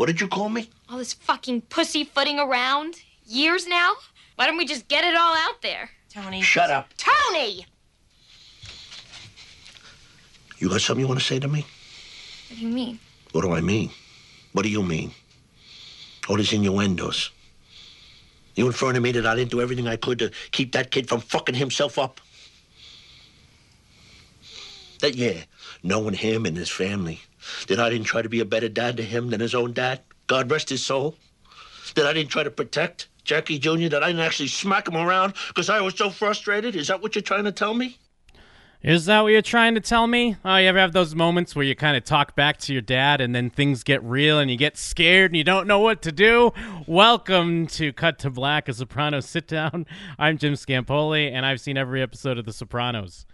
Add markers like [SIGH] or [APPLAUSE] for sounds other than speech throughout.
What did you call me? All this fucking pussyfooting around. Years now? Why don't we just get it all out there? Tony. Shut up. Tony! You got something you want to say to me? What do you mean? What do I mean? What do you mean? All these innuendos. You inferring to me that I didn't do everything I could to keep that kid from fucking himself up? That, yeah, knowing him and his family. That I didn't try to be a better dad to him than his own dad. God rest his soul. That I didn't try to protect Jackie Jr., that I didn't actually smack him around because I was so frustrated. Is that what you're trying to tell me? Is that what you're trying to tell me? Oh, you ever have those moments where you kind of talk back to your dad and then things get real and you get scared and you don't know what to do? Welcome to Cut to Black, a Sopranos sit down. I'm Jim Scampoli, and I've seen every episode of The Sopranos.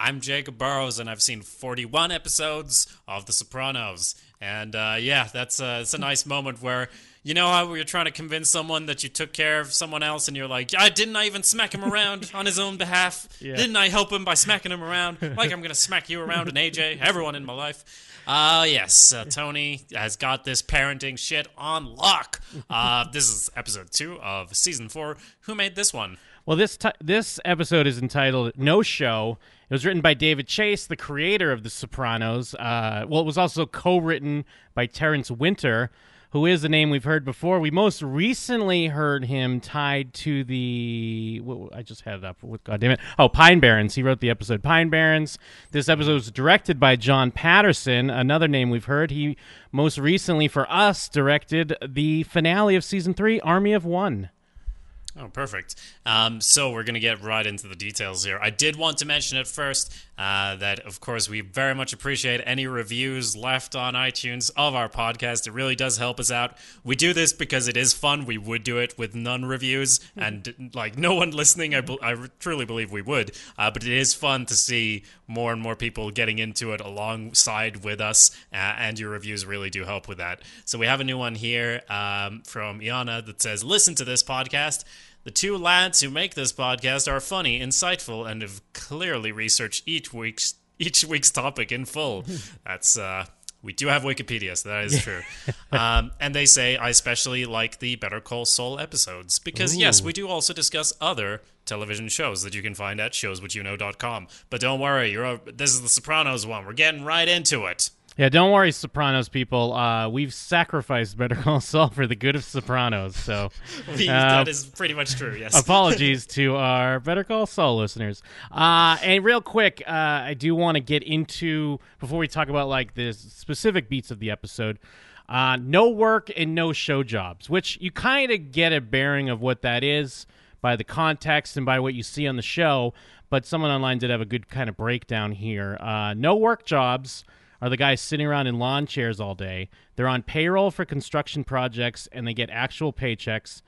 I'm Jacob Burrows, and I've seen 41 episodes of The Sopranos. And uh, yeah, that's a, it's a nice moment where you know how you're trying to convince someone that you took care of someone else, and you're like, "I didn't I even smack him around on his own behalf? [LAUGHS] Yeah. Didn't I help him by smacking him around? [LAUGHS] Like I'm gonna smack you around and AJ, everyone in my life." Uh, yes, uh, Tony has got this parenting shit on lock. [LAUGHS] Uh, this is episode two of season four. Who made this one? Well, this ti this episode is entitled "No Show." It was written by David Chase, the creator of The Sopranos. Uh, well, it was also co-written by Terence Winter, who is a name we've heard before. We most recently heard him tied to the. I just had it up. What, God damn it! Oh, Pine Barrens. He wrote the episode Pine Barrens. This episode was directed by John Patterson, another name we've heard. He most recently, for us, directed the finale of season three, Army of One. Oh, perfect. Um, so we're going to get right into the details here. I did want to mention at first uh, that, of course, we very much appreciate any reviews left on iTunes of our podcast. It really does help us out. We do this because it is fun. We would do it with none reviews, and like no one listening, I, I truly believe we would. Uh, but it is fun to see more and more people getting into it alongside with us, uh, and your reviews really do help with that. So we have a new one here um, from Iana that says, "Listen to this podcast." The two lads who make this podcast are funny, insightful, and have clearly researched each week's each week's topic in full. [LAUGHS] That's uh we do have Wikipedia, so that is true. um, and they say, I especially like the Better Call Saul episodes because, yes, we do also discuss other television shows that you can find at showswhatyouknow.com. But don't worry, you're a, this is the Sopranos one. We're getting right into it. Yeah, don't worry, Sopranos people. Uh, we've sacrificed Better Call Saul for the good of Sopranos. So [LAUGHS] Uh, that is pretty much true, yes. apologies to our Better Call Saul listeners. Uh, and real quick, uh, I do want to get into before we talk about like the specific beats of the episode. Uh, no work and no show jobs, which you kind of get a bearing of what that is by the context and by what you see on the show. But someone online did have a good kind of breakdown here. Uh, no work jobs are the guys sitting around in lawn chairs all day. They're on payroll for construction projects and they get actual paychecks.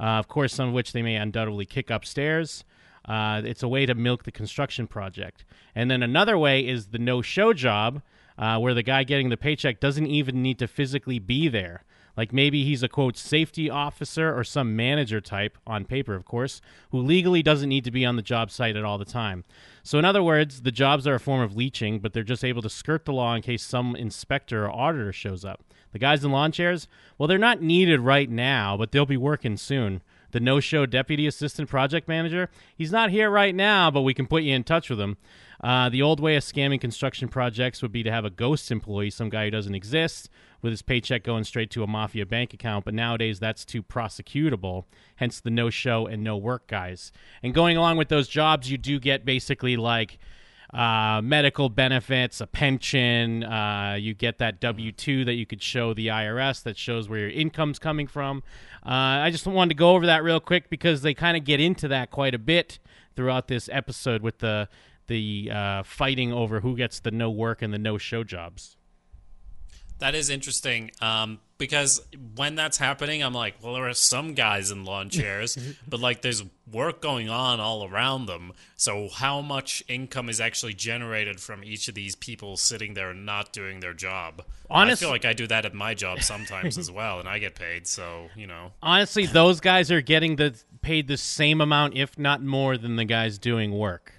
Uh, of course, some of which they may undoubtedly kick upstairs. Uh, it's a way to milk the construction project. And then another way is the no show job, uh, where the guy getting the paycheck doesn't even need to physically be there. Like maybe he's a quote safety officer or some manager type, on paper, of course, who legally doesn't need to be on the job site at all the time. So, in other words, the jobs are a form of leeching, but they're just able to skirt the law in case some inspector or auditor shows up. The guys in lawn chairs, well, they're not needed right now, but they'll be working soon. The no show deputy assistant project manager, he's not here right now, but we can put you in touch with him. Uh, the old way of scamming construction projects would be to have a ghost employee, some guy who doesn't exist, with his paycheck going straight to a mafia bank account. But nowadays, that's too prosecutable. Hence the no show and no work guys. And going along with those jobs, you do get basically like uh, medical benefits, a pension. Uh, you get that W two that you could show the IRS that shows where your income's coming from. Uh, I just wanted to go over that real quick because they kind of get into that quite a bit throughout this episode with the the uh, fighting over who gets the no work and the no show jobs. That is interesting um, because when that's happening, I'm like, well, there are some guys in lawn [LAUGHS] chairs, but like there's work going on all around them. So, how much income is actually generated from each of these people sitting there and not doing their job? Honestly, I feel like I do that at my job sometimes as well, and I get paid. So, you know, Honestly, those guys are getting the paid the same amount, if not more, than the guys doing work.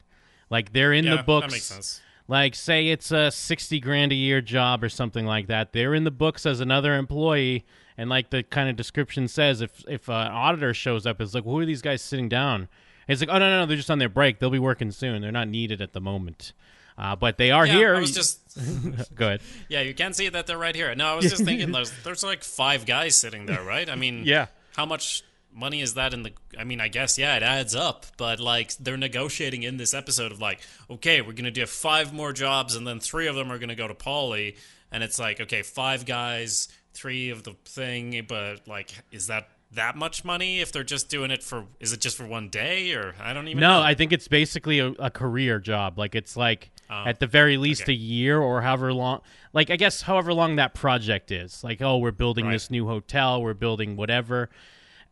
Like they're in yeah, the books. that makes sense. Like, say it's a sixty grand a year job or something like that. They're in the books as another employee, and like the kind of description says, if if an auditor shows up, it's like, well, who are these guys sitting down? It's like, oh no, no, no, they're just on their break. They'll be working soon. They're not needed at the moment. Uh, but they are Yeah, here. I was just [LAUGHS] Good. [LAUGHS] yeah, you can see that they're right here. No, I was just thinking there's there's like five guys sitting there, right? I mean, [LAUGHS] Yeah. How much money is that in the? I mean, I guess yeah, it adds up. But like they're negotiating in this episode of like, okay, we're gonna do five more jobs, and then three of them are gonna go to Paulie, and it's like, okay, five guys, three of the thing, but like, is that that much money if they're just doing it for? Is it just for one day, or I don't even No, know. I think it's basically a, a career job. Like it's like Oh, at the very least okay. a year or however long. Like I guess however long that project is. Like oh, we're building Right. this new hotel, we're building whatever,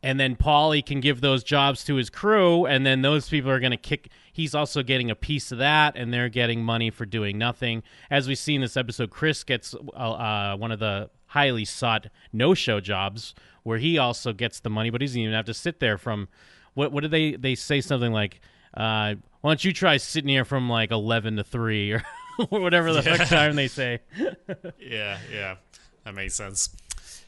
and then Paulie can give those jobs to his crew, and then those people are going to kick. He's also getting a piece of that, and they're getting money for doing nothing. As we see in this episode, Chris gets uh, one of the highly sought no-show jobs where he also gets the money, but he doesn't even have to sit there from. What what did they they say something like? Uh, why don't you try sitting here from like eleven to three [LAUGHS] or whatever the fuck time they say? [LAUGHS] Yeah, yeah, that makes sense.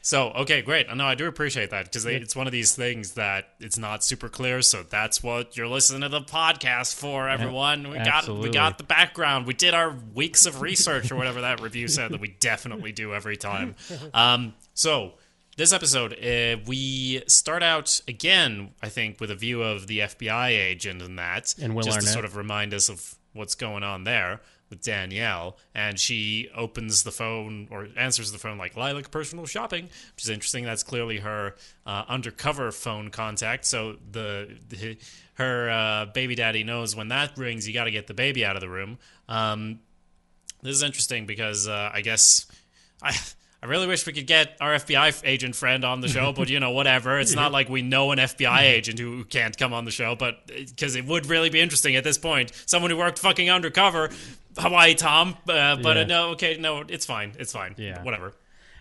So okay, great. No, I do appreciate that because it's one of these things that it's not super clear. So that's what you're listening to the podcast for, everyone. We got we got the background. We did our weeks of research or whatever that review said that we definitely do every time. Um, so this episode, uh, we start out again, I think, with a view of the FBI agent and that, And Will just to sort of remind us of what's going on there with Danielle. And she opens the phone or answers the phone like Lilac Personal Shopping, which is interesting. That's clearly her uh, undercover phone contact. So the, the her uh, baby daddy knows when that rings, you got to get the baby out of the room. Um, this is interesting because uh, I guess I I really wish we could get our FBI agent friend on the show, but you know whatever. It's not like we know an FBI agent who can't come on the show, but because it would really be interesting at this point, someone who worked fucking undercover. Hawaii Tom, uh, but Yeah. uh, no, okay, no, it's fine, it's fine, Yeah. whatever.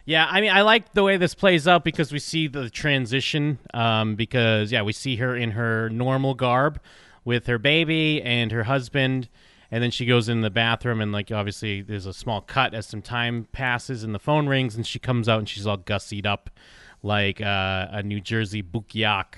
Yeah, I mean, I like the way this plays out because we see the transition. Um, because yeah, we see her in her normal garb with her baby and her husband, and then she goes in the bathroom and like obviously there's a small cut as some time passes and the phone rings and she comes out and she's all gussied up like uh, a New Jersey bukiak.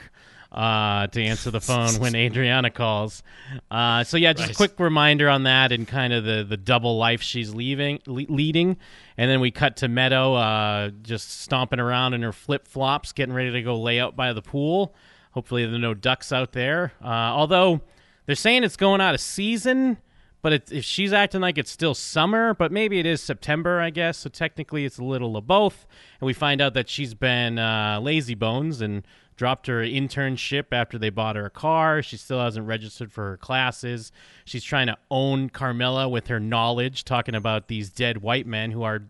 Uh, to answer the phone when [LAUGHS] Adriana calls. Uh, so yeah, just a quick reminder on that and kind of the, the double life she's leaving le- leading. And then we cut to meadow uh, just stomping around in her flip-flops getting ready to go lay out by the pool. Hopefully there are no ducks out there. Uh, although they're saying it's going out of season but it, if she's acting like it's still summer but maybe it is september i guess. So technically it's a little of both. And we find out that she's been uh, lazy bones and dropped her internship after they bought her a car. She still hasn't registered for her classes. She's trying to own Carmela with her knowledge, talking about these dead white men who are,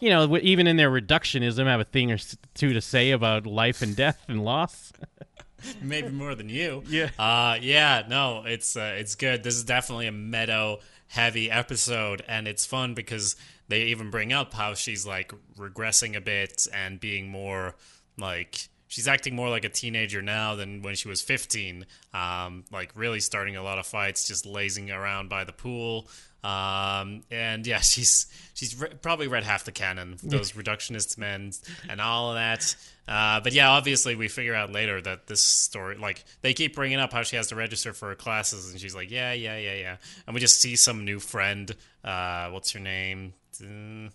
you know, even in their reductionism, have a thing or two to say about life and death and loss. [LAUGHS] maybe more than you. Yeah. Uh, yeah. No, it's uh, it's good. This is definitely a meadow heavy episode, and it's fun because they even bring up how she's like regressing a bit and being more like she's acting more like a teenager now than when she was 15 um, like really starting a lot of fights just lazing around by the pool. Um, and yeah [LAUGHS] she's she's re- probably read half the canon those reductionist men and all of that. Uh, but yeah obviously we figure out later that this story like they keep bringing up how she has to register for her classes and she's like yeah yeah yeah yeah. And we just see some new friend uh, what's her name? Uh,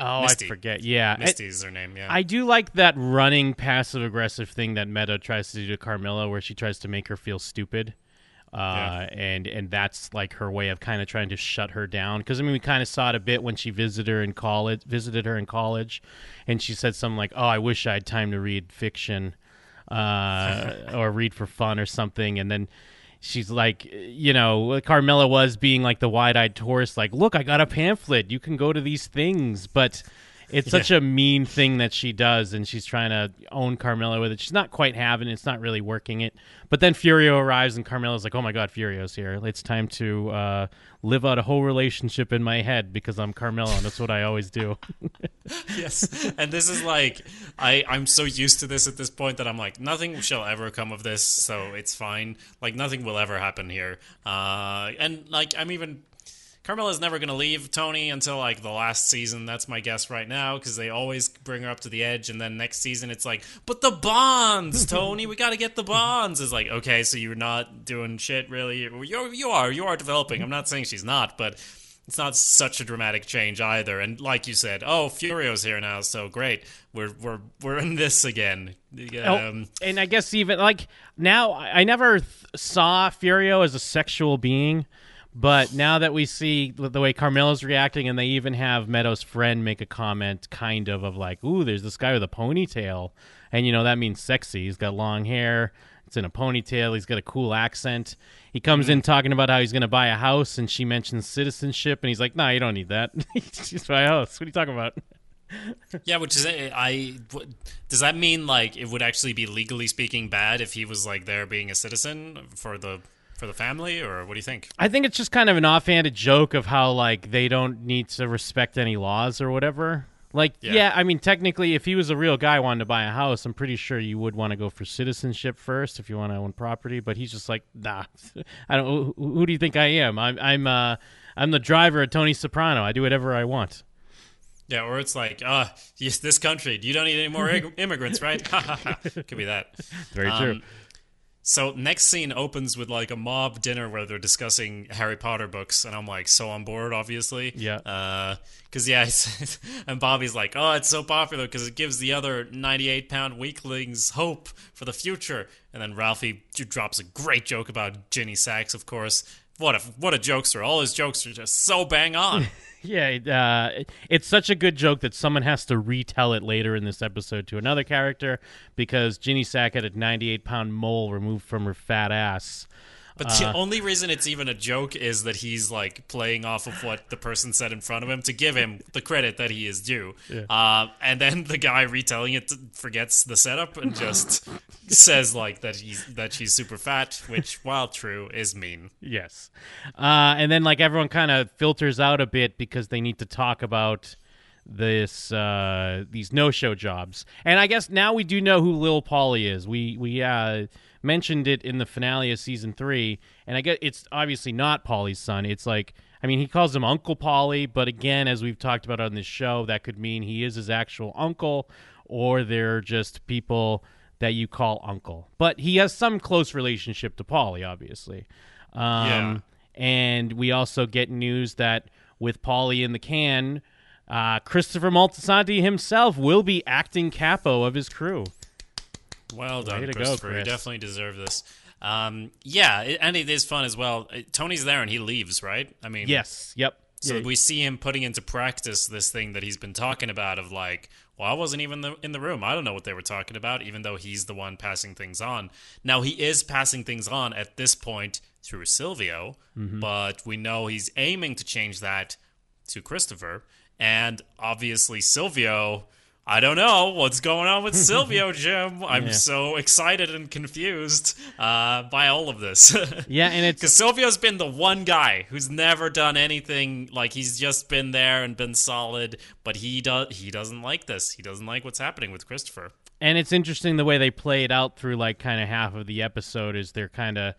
Oh, Misty. I forget. Yeah. Misty is her name yeah I do like that running passive aggressive thing that Meadow tries to do to Carmela, where she tries to make her feel stupid, uh, Yeah. and and that's like her way of kind of trying to shut her down. Because I mean, we kind of saw it a bit when she visited her in college, visited her in college, and she said something like, "Oh, I wish I had time to read fiction, uh, [LAUGHS] or read for fun or something," and then. She's like, you know, Carmela was being like the wide-eyed tourist, like, look, I got a pamphlet. You can go to these things, but it's such a mean thing that she does, and she's trying to own Carmela with it. She's not quite having it. It's not really working it. But then Furio arrives, and Carmela's like, oh my god, Furio's here. It's time to uh, live out a whole relationship in my head because I'm Carmela, and that's what I always do. [LAUGHS] yes and this is like i i'm so used to this at this point that i'm like nothing shall ever come of this so it's fine like nothing will ever happen here uh and like i'm even Carmela's never gonna leave Tony until like the last season. That's my guess right now because they always bring her up to the edge, and then next season it's like, but the bonds, [LAUGHS] Tony, we got to get the bonds. It's like, okay, so you're not doing shit really. You're, you are you are developing. I'm not saying she's not, but it's not such a dramatic change either. And like you said, oh, Furio's here now, so great. We're we're we're in this again. Oh, Um, and I guess even like now, I I never th- saw Furio as a sexual being, but now that we see the way Carmela's reacting, and they even have Meadows' friend make a comment, kind of of like, "Ooh, there's this guy with a ponytail," and you know that means sexy. He's got long hair. It's in a ponytail. He's got a cool accent. He comes in talking about how he's going to buy a house, and she mentions citizenship, and he's like, "Nah, you don't need that. [LAUGHS] Just buy a house. What are you talking about?" Yeah, which is I. Does that mean like it would actually be legally speaking bad if he was like there being a citizen for the for the family, or what do you think? I think it's just kind of an offhanded joke of how like they don't need to respect any laws or whatever. Like, yeah. Yeah. I mean, technically, if he was a real guy wanting to buy a house, I'm pretty sure you would want to go for citizenship first if you want to own property. But he's just like, nah, [LAUGHS] I don't. Who, who do you think I am? I'm, I'm, uh, I'm the driver of Tony Soprano. I do whatever I want. Yeah, or it's like, uh, yes, this country, you don't need any more [LAUGHS] immigrants, right? [LAUGHS] Could be that. Very true. So next scene opens with like a mob dinner where they're discussing Harry Potter books, and I'm like so on board, obviously. Yeah. Uh, because yeah, [LAUGHS] it's, and Bobby's like, oh, it's so popular because it gives the other 98 pound weaklings hope for the future. And then Ralphie drops a great joke about Ginny Sacks, of course. What a what a jokester! All his jokes are just so bang on. [LAUGHS] Yeah, uh, it's such a good joke that someone has to retell it later in this episode to another character because Ginny Sack had a 98 pound mole removed from her fat ass. But the only reason it's even a joke is that he's like playing off of what the person said in front of him to give him the credit that he is due. Uh, and then the guy retelling it forgets the setup and just [LAUGHS] says like that he's that she's super fat, which while true is mean. Yes. Uh, and then, like, everyone kind of filters out a bit because they need to talk about this uh, these no show jobs. And I guess now we do know who Lil Paulie is. We we uh, mentioned it in the finale of season three, and I guess it's obviously not Paulie's son. It's like I mean he calls him Uncle Paulie, but again, as we've talked about on this show, that could mean he is his actual uncle, or they're just people that you call uncle. But he has some close relationship to Paulie, obviously. Um, Yeah. And we also get news that with Paulie in the can, uh, Christopher Moltisanti himself will be acting capo of his crew. Well done, Way to go, Christopher. you definitely deserve this. Um, yeah, it, and it is fun as well. Uh, Tony's there and he leaves, right? I mean, Yes. Yep. So Yeah. we see him putting into practice this thing that he's been talking about of like, well, I wasn't even the, in the room. I don't know what they were talking about, even though he's the one passing things on. Now he is passing things on at this point through Silvio, Mm-hmm. but we know he's aiming to change that to Christopher. And obviously Silvio, I don't know what's going on with [LAUGHS] Silvio, Jim. I'm Yeah. so excited and confused uh, by all of this. [LAUGHS] Yeah, and it's Because Silvio's been the one guy who's never done anything like he's just been there and been solid, but he does he doesn't like this. He doesn't like what's happening with Christopher. and it's interesting the way they play it out through like kind of half of the episode is they're kind of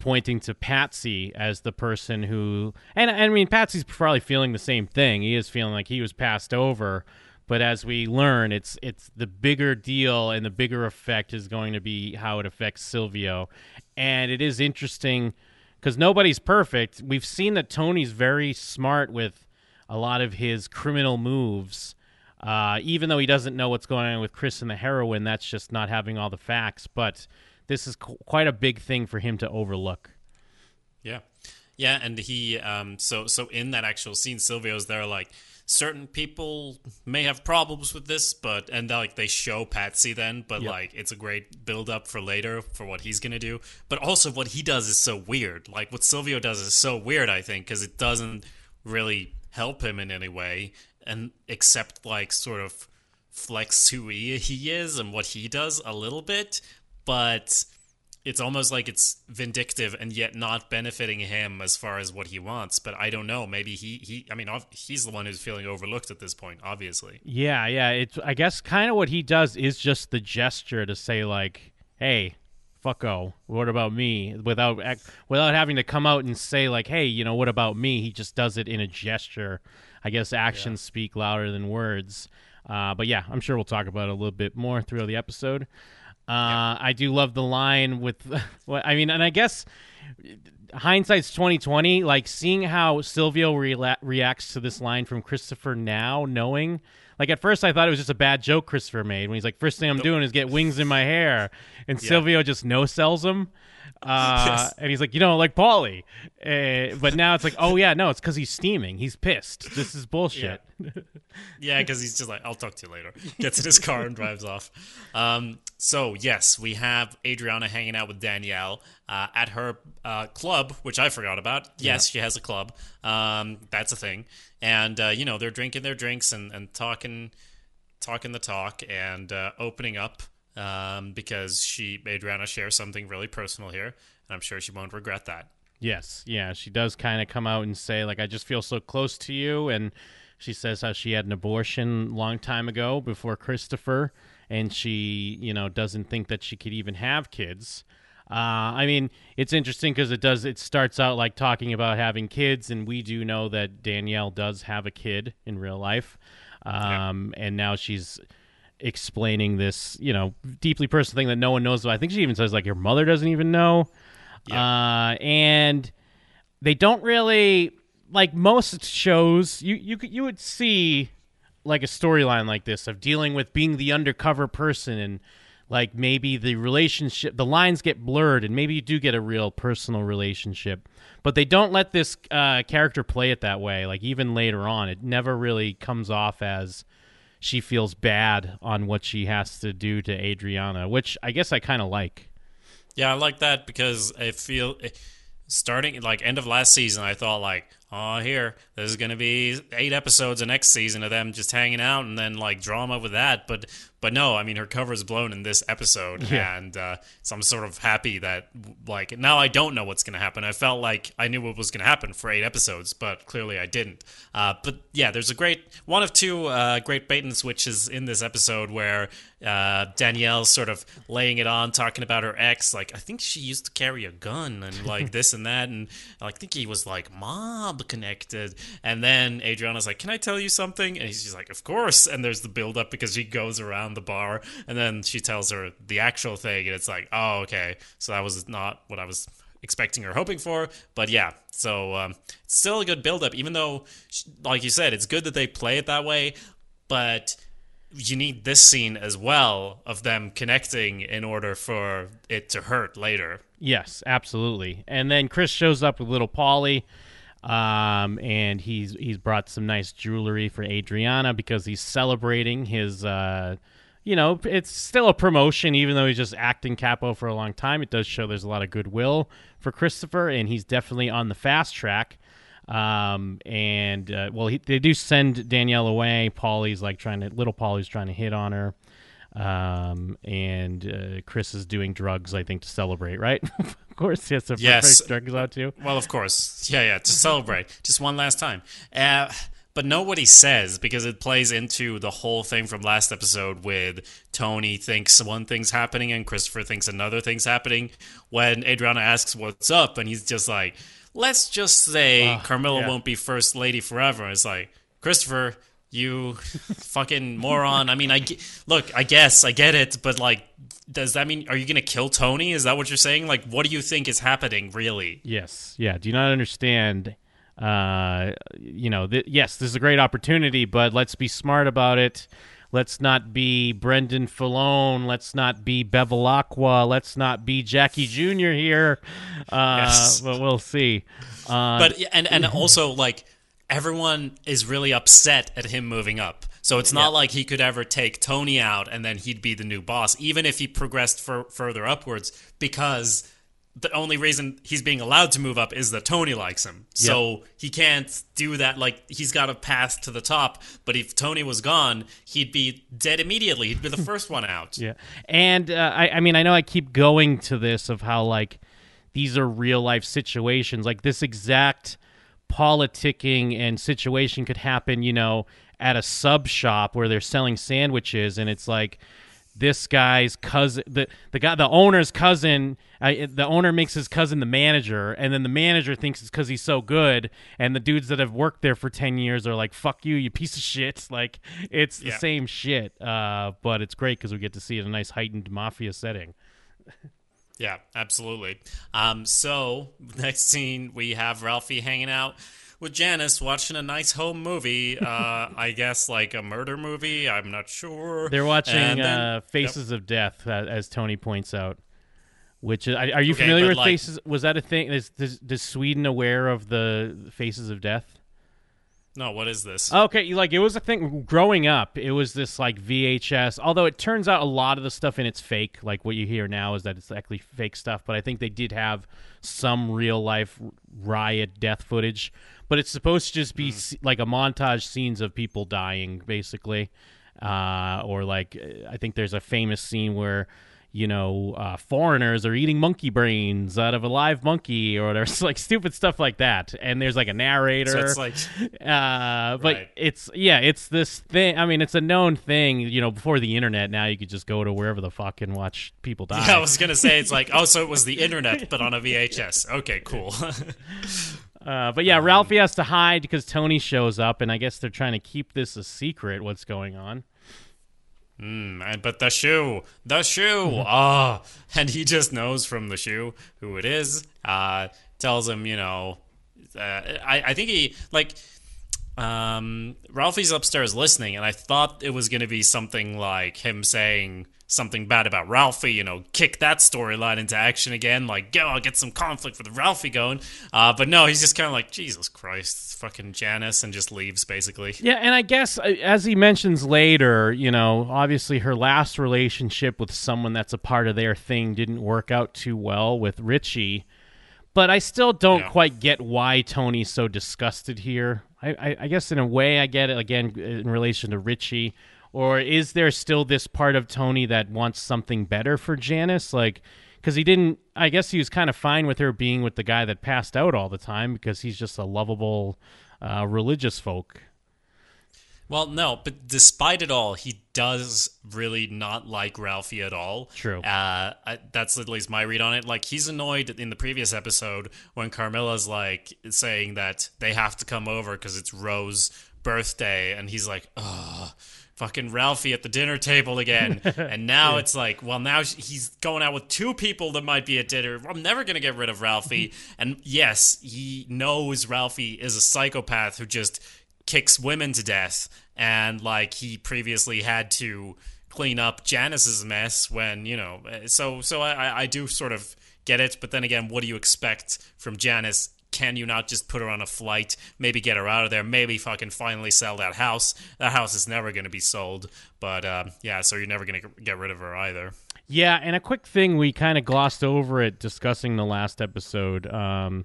pointing to Patsy as the person who and I mean Patsy's probably feeling the same thing. He is feeling like he was passed over, but as we learn it's it's the bigger deal and the bigger effect is going to be how it affects Silvio. And it is interesting cuz nobody's perfect. We've seen that Tony's very smart with a lot of his criminal moves. Uh, even though he doesn't know what's going on with Chris and the heroin, that's just not having all the facts. But this is qu- quite a big thing for him to overlook. Yeah. Yeah, and he um so so in that actual scene Silvio's there like certain people may have problems with this, but and like they show Patsy then, but Yep. like it's a great build up for later for what he's gonna do. But also what he does is so weird. Like what Silvio does is so weird, I think, because it doesn't really help him in any way, and except like sort of flex who he, he is and what he does a little bit, but it's almost like it's vindictive and yet not benefiting him as far as what he wants. But I don't know. Maybe he, he I mean, he's the one who's feeling overlooked at this point, obviously. Yeah, yeah. It's I guess kind of what he does is just the gesture to say like, "Hey, fucko. What about me? Without without having to come out and say like, hey, you know, what about me? He just does it in a gesture. I guess actions speak louder than words. Uh, but yeah, I'm sure we'll talk about it a little bit more throughout the episode. Uh, I do love the line with, [LAUGHS] what I mean, and I guess hindsight's 2020. Like seeing how Silvio reacts to this line from Christopher now, knowing. Like at first, I thought it was just a bad joke Christopher made when he's like, first thing I'm doing is get wings in my hair," and Silvio just no sells him. [LAUGHS] Uh, Yes. And he's like, you know, like Paulie. Uh, but now it's like, oh yeah, no, it's because he's steaming. He's pissed. This is bullshit. Yeah, because he's just like, I'll talk to you later. [LAUGHS] Gets in his car and drives off. Um, so, yes, we have Adriana hanging out with Danielle uh, at her uh, club, which I forgot about. Yes, she has a club. Um, that's a thing. And, uh, you know, they're drinking their drinks and, and talking, talking the talk and uh, opening up um, because she, Adriana, shares something really personal here. And I'm sure she won't regret that. Yes, yeah, she does kind of come out and say like I just feel so close to you and she says how she had an abortion long time ago before Christopher and she, you know, doesn't think that she could even have kids. Uh, I mean, it's interesting because it does. It starts out like talking about having kids, and we do know that Danielle does have a kid in real life, um, and now she's explaining this, you know, deeply personal thing that no one knows. About. I think she even says like your mother doesn't even know. Uh, and they don't really like most shows. You you could- you would see like a storyline like this of dealing with being the undercover person and like maybe the relationship the lines get blurred and maybe you do get a real personal relationship but they don't let this uh, character play it that way like even later on it never really comes off as she feels bad on what she has to do to adriana which i guess i kind of like Yeah, I like that because I feel eh, starting like end of last season, I thought like, oh, here there's gonna be eight episodes of next season of them just hanging out and then like drama with that. But but no, I mean her cover is blown in this episode, [LAUGHS] Yeah. and uh, so I'm sort of happy that like now I don't know what's gonna happen. I felt like I knew what was gonna happen for eight episodes, but clearly I didn't. Uh, but yeah, there's a great one of two uh, great bait and switches in this episode where uh, Danielle's sort of laying it on, talking about her ex. Like, I think she used to carry a gun and like this and that. And I think he was like mob connected. And then Adriana's like, Can I tell you something? And he's just like, Of course. And there's the build up because she goes around the bar and then she tells her the actual thing. And it's like, Oh, okay. So that was not what I was expecting or hoping for. But yeah, so um, it's still a good build up, even though, like you said, it's good that they play it that way. But you need this scene as well of them connecting in order for it to hurt later. Yes, absolutely. And then Chris shows up with little Paulie, um, and he's he's brought some nice jewelry for Adriana because he's celebrating his. Uh, you know, it's still a promotion, even though he's just acting capo for a long time. It does show there's a lot of goodwill for Christopher, and he's definitely on the fast track. Um, and uh, well, he, they do send Danielle away. Paulie's like trying to, little Paulie's trying to hit on her. Um, and uh, Chris is doing drugs, I think, to celebrate, right? [LAUGHS] of course, he has to Yes. break drugs out too. Well, of course. Yeah, yeah, to celebrate. Just one last time. Uh, but know what he says because it plays into the whole thing from last episode with Tony thinks one thing's happening and Christopher thinks another thing's happening. When Adriana asks what's up, and he's just like, let's just say Carmela yeah. won't be first lady forever. It's like, Christopher, you [LAUGHS] fucking moron. I mean, I look, I guess I get it, but like, does that mean are you gonna kill Tony? Is that what you're saying? Like, what do you think is happening, really? Yes, yeah. Do you not understand? Uh, you know, th- yes, this is a great opportunity, but let's be smart about it. Let's not be Brendan Filone. Let's not be Bevilacqua. Let's not be Jackie [LAUGHS] Jr. here. Uh, Yes. But we'll see. Uh, but and and also like everyone is really upset at him moving up so it's not like he could ever take tony out and then he'd be the new boss even if he progressed fur further upwards because the only reason he's being allowed to move up is that tony likes him. So he can't do that. Like he's got a path to the top but if tony was gone he'd be dead immediately. He'd be the [LAUGHS] first one out. Yeah, and uh, I, I mean, I know I keep going to this of how like these are real life situations. Like this exact politicking and situation could happen, you know, at a sub shop where they're selling sandwiches, and it's like this guy's cousin the the guy the owner's cousin uh, the owner makes his cousin the manager and then the manager thinks it's because he's so good and the dudes that have worked there for 10 years are like fuck you you piece of shit [LAUGHS] like it's the Yeah. same shit uh, but it's great because we get to see it in a nice heightened mafia setting Yeah, absolutely. Um, so [LAUGHS] next scene we have Ralphie hanging out with Janice watching a nice home movie. Uh, I guess like a murder movie. I'm not sure. they're watching then- uh, faces of death uh, as tony points out which is, are are you Okay, familiar with like- faces was that a thing is, is, is sweden aware of the faces of death No, what is this? Okay, like it was a thing growing up. It was this like VHS. Although it turns out a lot of the stuff in it's fake. Like what you hear now is that it's actually fake stuff. But I think they did have some real life riot death footage. But it's supposed to just be s like a montage scenes of people dying, basically. Uh, or like I think there's a famous scene where you know uh, foreigners are eating monkey brains out of a live monkey, or there's [LAUGHS] like stupid stuff like that. And there's like a narrator. so it's like Uh, but Right. it's yeah, it's this thing. I mean, it's a known thing. You know, before the internet, now you could just go to wherever the fuck and watch people [LAUGHS] die. I was gonna say it's like oh, so it was the [LAUGHS] internet, but on a VHS. Okay, cool. Uh, but yeah, Ralphie has to hide because Tony shows up, and I guess they're trying to keep this a secret. What's going on? Mm, and- but the shoe, the shoe, Mm-hmm. ah, and he just knows from the shoe who it is. Uh, tells him, you know, uh, I, I think he like, um, Ralphie's upstairs listening, and I thought it was gonna be something like him saying something bad about Ralphie, you know, kick that storyline into action again, like, go, I'll get some conflict with Ralphie going. Uh, but no, he's just kind of like, Jesus Christ, fucking Janice, and just leaves basically. Yeah, and I guess uh, as he mentions later, you know, obviously her last relationship with someone that's a part of their thing didn't work out too well with Richie. But I still don't Yeah. quite get why Tony's so disgusted here. I, I, I guess in a way I get it again in relation to Richie. Or is there still this part of Tony that wants something better for Janice? Like, because he didn't, I guess he was kind of fine with her being with the guy that passed out all the time because he's just a lovable uh, religious folk. Well, no, but despite it all, he does really not like Ralphie at all. True. Uh, I, that's at least my read on it. Like he's annoyed in the previous episode when Carmela's like saying that they have to come over because it's Rose's birthday, and he's like, "Ugh." Fucking Ralphie at the dinner table again, [LAUGHS] and now it's like, well, now he's going out with two people that might be at dinner. I'm never gonna get rid of Ralphie, [LAUGHS] and yes, he knows Ralphie is a psychopath who just kicks women to death. And like he previously had to clean up Janice's mess when you know eh, so so I I- I do sort of get it. But then again what do you expect from Janice can you not just put her on a flight maybe get her out of there maybe fucking finally sell that house that house is never going to be sold but um, yeah so you're never going to get rid of her either Yeah, and a quick thing we kind of glossed over it discussing the last episode. Um,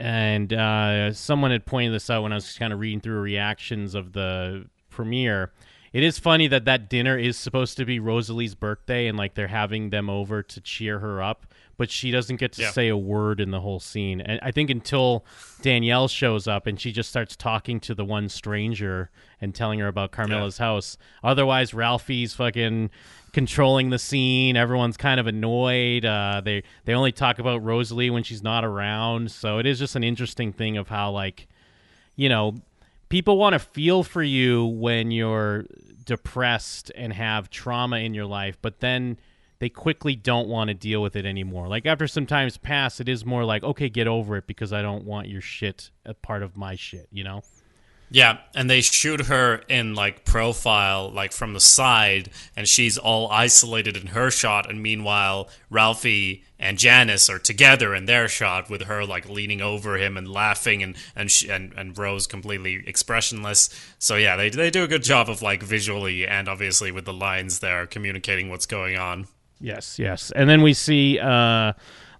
and uh, someone had pointed this out when I was kind of reading through reactions of the premiere. It is funny that that dinner is supposed to be Rosalie's birthday, and like they're having them over to cheer her up, but she doesn't get to Yeah. say a word in the whole scene. And I think until Danielle shows up and she just starts talking to the one stranger and telling her about Carmela's house. Otherwise, Ralphie's fucking controlling the scene. Everyone's kind of annoyed. Uh, they they only talk about Rosalie when she's not around. So it is just an interesting thing of how like you know people want to feel for you when you're depressed and have trauma in your life, but then they quickly don't want to deal with it anymore. Like after some times pass, it is more like, okay, get over it because I don't want your shit a part of my shit, you know? Yeah, and they shoot her in like profile, like from the side, and she's all isolated in her shot. And meanwhile, Ralphie and Janice are together in their shot, with her like leaning over him and laughing, and and sh- and, and Rose completely expressionless. So yeah, they they do a good job of like visually and obviously with the lines there communicating what's going on. Yes, yes. And then we see uh,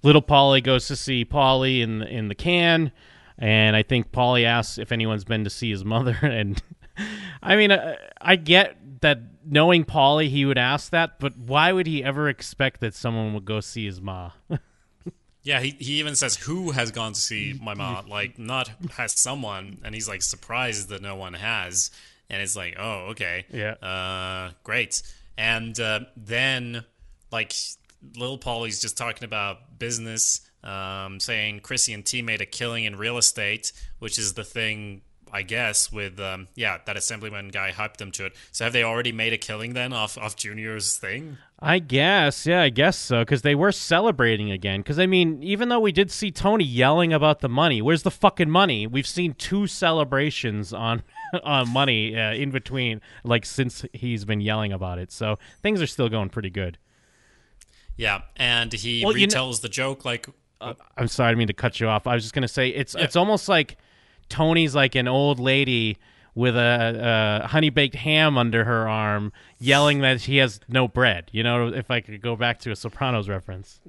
little Paulie goes to see Paulie in the, in the can, and I think Paulie asks if anyone's been to see his mother. [LAUGHS] And I mean, uh, I get that knowing Paulie, he would ask that, but why would he ever expect that someone would go see his ma? [LAUGHS] Yeah, he, he even says who has gone to see my mom, [LAUGHS] like not has someone, and he's like surprised that no one has, and it's like, oh, okay, Yeah. uh, great. and uh, then like Lil Paulie's just talking about business, um, saying Chrissy and T made a killing in real estate, which is the thing. I guess with um, yeah, that assemblyman guy hyped them to it. So have they already made a killing then off off Junior's thing? I guess, yeah, I guess so, because they were celebrating again. Because I mean, even though we did see Tony yelling about the money, where's the fucking money? We've seen two celebrations on [LAUGHS] on money uh, in between, like since he's been yelling about it. So things are still going pretty good. Yeah, and he Well, you retells know- the joke like I'm sorry, I mean to cut you off. I was just gonna say it's it's almost like Tony's like an old lady with a, a honey baked ham under her arm, yelling that she has no bread. You know, if I could go back to a Sopranos reference.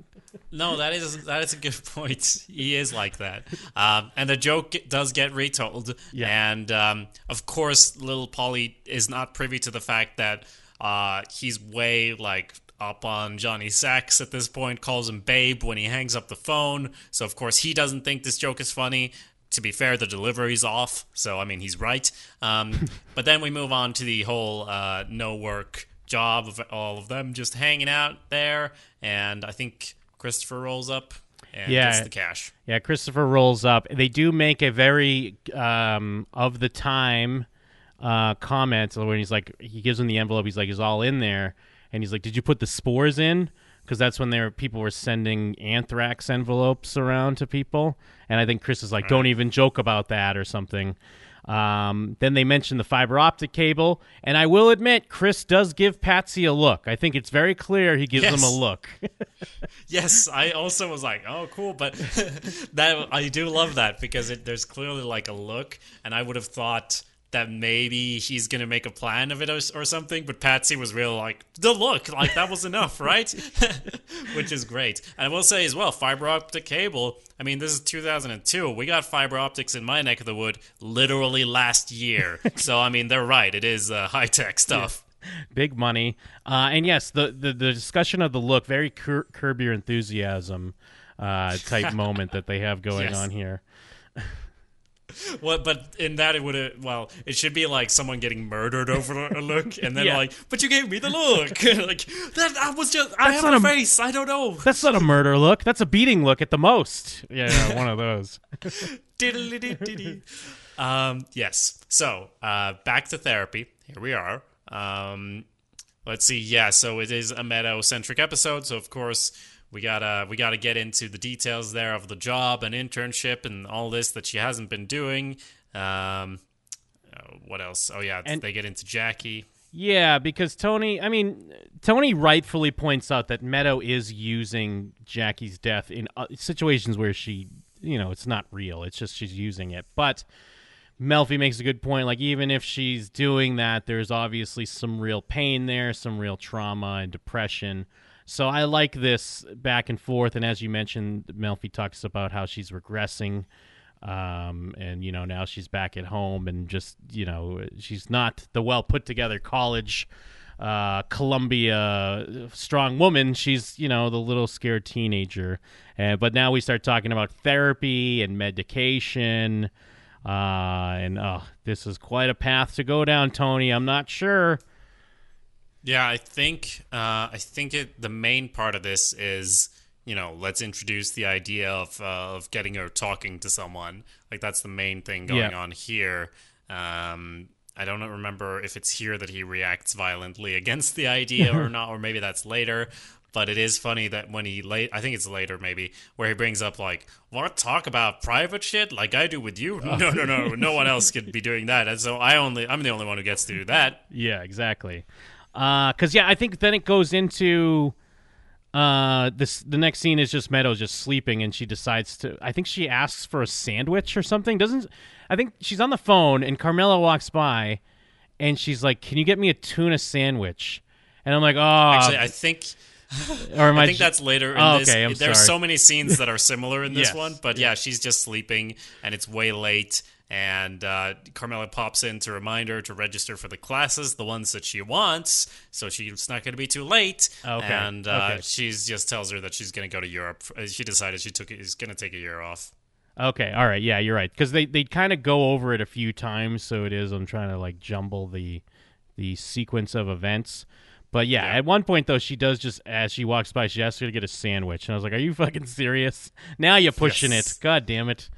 No, that is that is a good point. He is like that, um, and the joke does get retold. Yeah. And um, of course, little Paulie is not privy to the fact that uh, he's way like up on Johnny Sacks at this point. Calls him Babe when he hangs up the phone. So of course he doesn't think this joke is funny. To be fair, the delivery's off. So I mean, he's right. Um, [LAUGHS] but then we move on to the whole uh, no work job of all of them just hanging out there, and I think Christopher rolls up and Yeah. gets the cash. Yeah, Christopher rolls up. They do make a very um, of the time uh, comment when he's like, he gives him the envelope. He's like, he's all in there?" And he's like, "Did you put the spores in?" Because that's when there people were sending anthrax envelopes around to people. And I think Chris is like, "Don't even joke about that" or something. Um, then they mention the fiber optic cable, and I will admit, Chris does give Patsy a look. I think it's very clear he gives him a look. [LAUGHS] Yes, I also was like, oh, cool, but [LAUGHS] that I do love that because it, there's clearly like a look, and I would have thought that maybe he's gonna make a plan of it or, or something, but Patsy was real like the look, like that was enough, [LAUGHS] right? [LAUGHS] Which is great. And I will say as well, fiber optic cable. I mean, this is 2002. We got fiber optics in my neck of the wood literally last year. [LAUGHS] so I mean, they're right. It is uh, high tech stuff. big money. Uh, and yes, the, the the discussion of the look, very cur- curb your enthusiasm uh, type moment that they have going Yes. on here. [LAUGHS] What? But in that, it would have. Well, it should be like someone getting murdered over a [LAUGHS] look, and then Yeah. like, but you gave me the look. [LAUGHS] like that. I was just. I That's have not a a- face. I don't know. That's not a murder look. That's a beating look at the most. Yeah, one of those. Diddly-dee-dee-dee. um. Yes. So, uh, back to therapy. Here we are. Um. Let's see. Yeah. So it is a meadow centric episode. So of course. We gotta we gotta get into the details there of the job and internship and all this that she hasn't been doing. Um, uh, what else? Oh yeah, And- they get into Jackie. Yeah, because Tony, I mean, Tony rightfully points out that Meadow is using Jackie's death in uh, situations where she, you know, it's not real. It's just she's using it. But Melfi makes a good point. Like, even if she's doing that, there's obviously some real pain there, some real trauma and depression. So I like this back and forth. And as you mentioned, Melfi talks about how she's regressing um, and you know now she's back at home and just you know she's not the well put together college uh, Columbia strong woman. She's you know the little scared teenager. Uh, but now we start talking about therapy and medication. Uh, and oh, this is quite a path to go down, Tony. I'm not sure. Yeah, I think uh, I think it. The main part of this is you know let's introduce the idea of uh, of getting her talking to someone. Like that's the main thing going Yeah. on here. Um, I don't remember if it's here that he reacts violently [LAUGHS] against the idea or [LAUGHS] not, or maybe that's later. But it is funny that when he late, I think it's later maybe, where he brings up like, "What talk about private shit like I do with you?" [LAUGHS] No, no, no, no one else could be doing that, and so I only, I'm the only one who gets to do that. Yeah, exactly. Because yeah, I think then it goes into uh this. The next scene is just Meadows just sleeping, and she decides to. I think she asks for a sandwich or something. Doesn't I think she's on the phone, and Carmela walks by, and she's like, "Can you get me a tuna sandwich?" And I'm like, "Oh, Actually, I think or am I I, think ju- that's later in Oh, this. okay, I'm There's so many scenes that are similar in this [LAUGHS] Yes. one, but yeah, she's just sleeping and it's way late. And uh, Carmela pops in to remind her to register for the classes, the ones that she wants, so she's not going to be too late. Okay, And uh, okay. she just tells her that she's going to go to Europe. Uh, She decided she took is going to take a year off. Okay, all right, yeah, you're right. Because they they kind of go over it a few times, so it is. I'm trying to like jumble the the sequence of events, But yeah, Yeah. at one point though, she does just as she walks by, she asks her to get a sandwich, and I was like, "Are you fucking serious? Now you're pushing Yes. it. God damn it."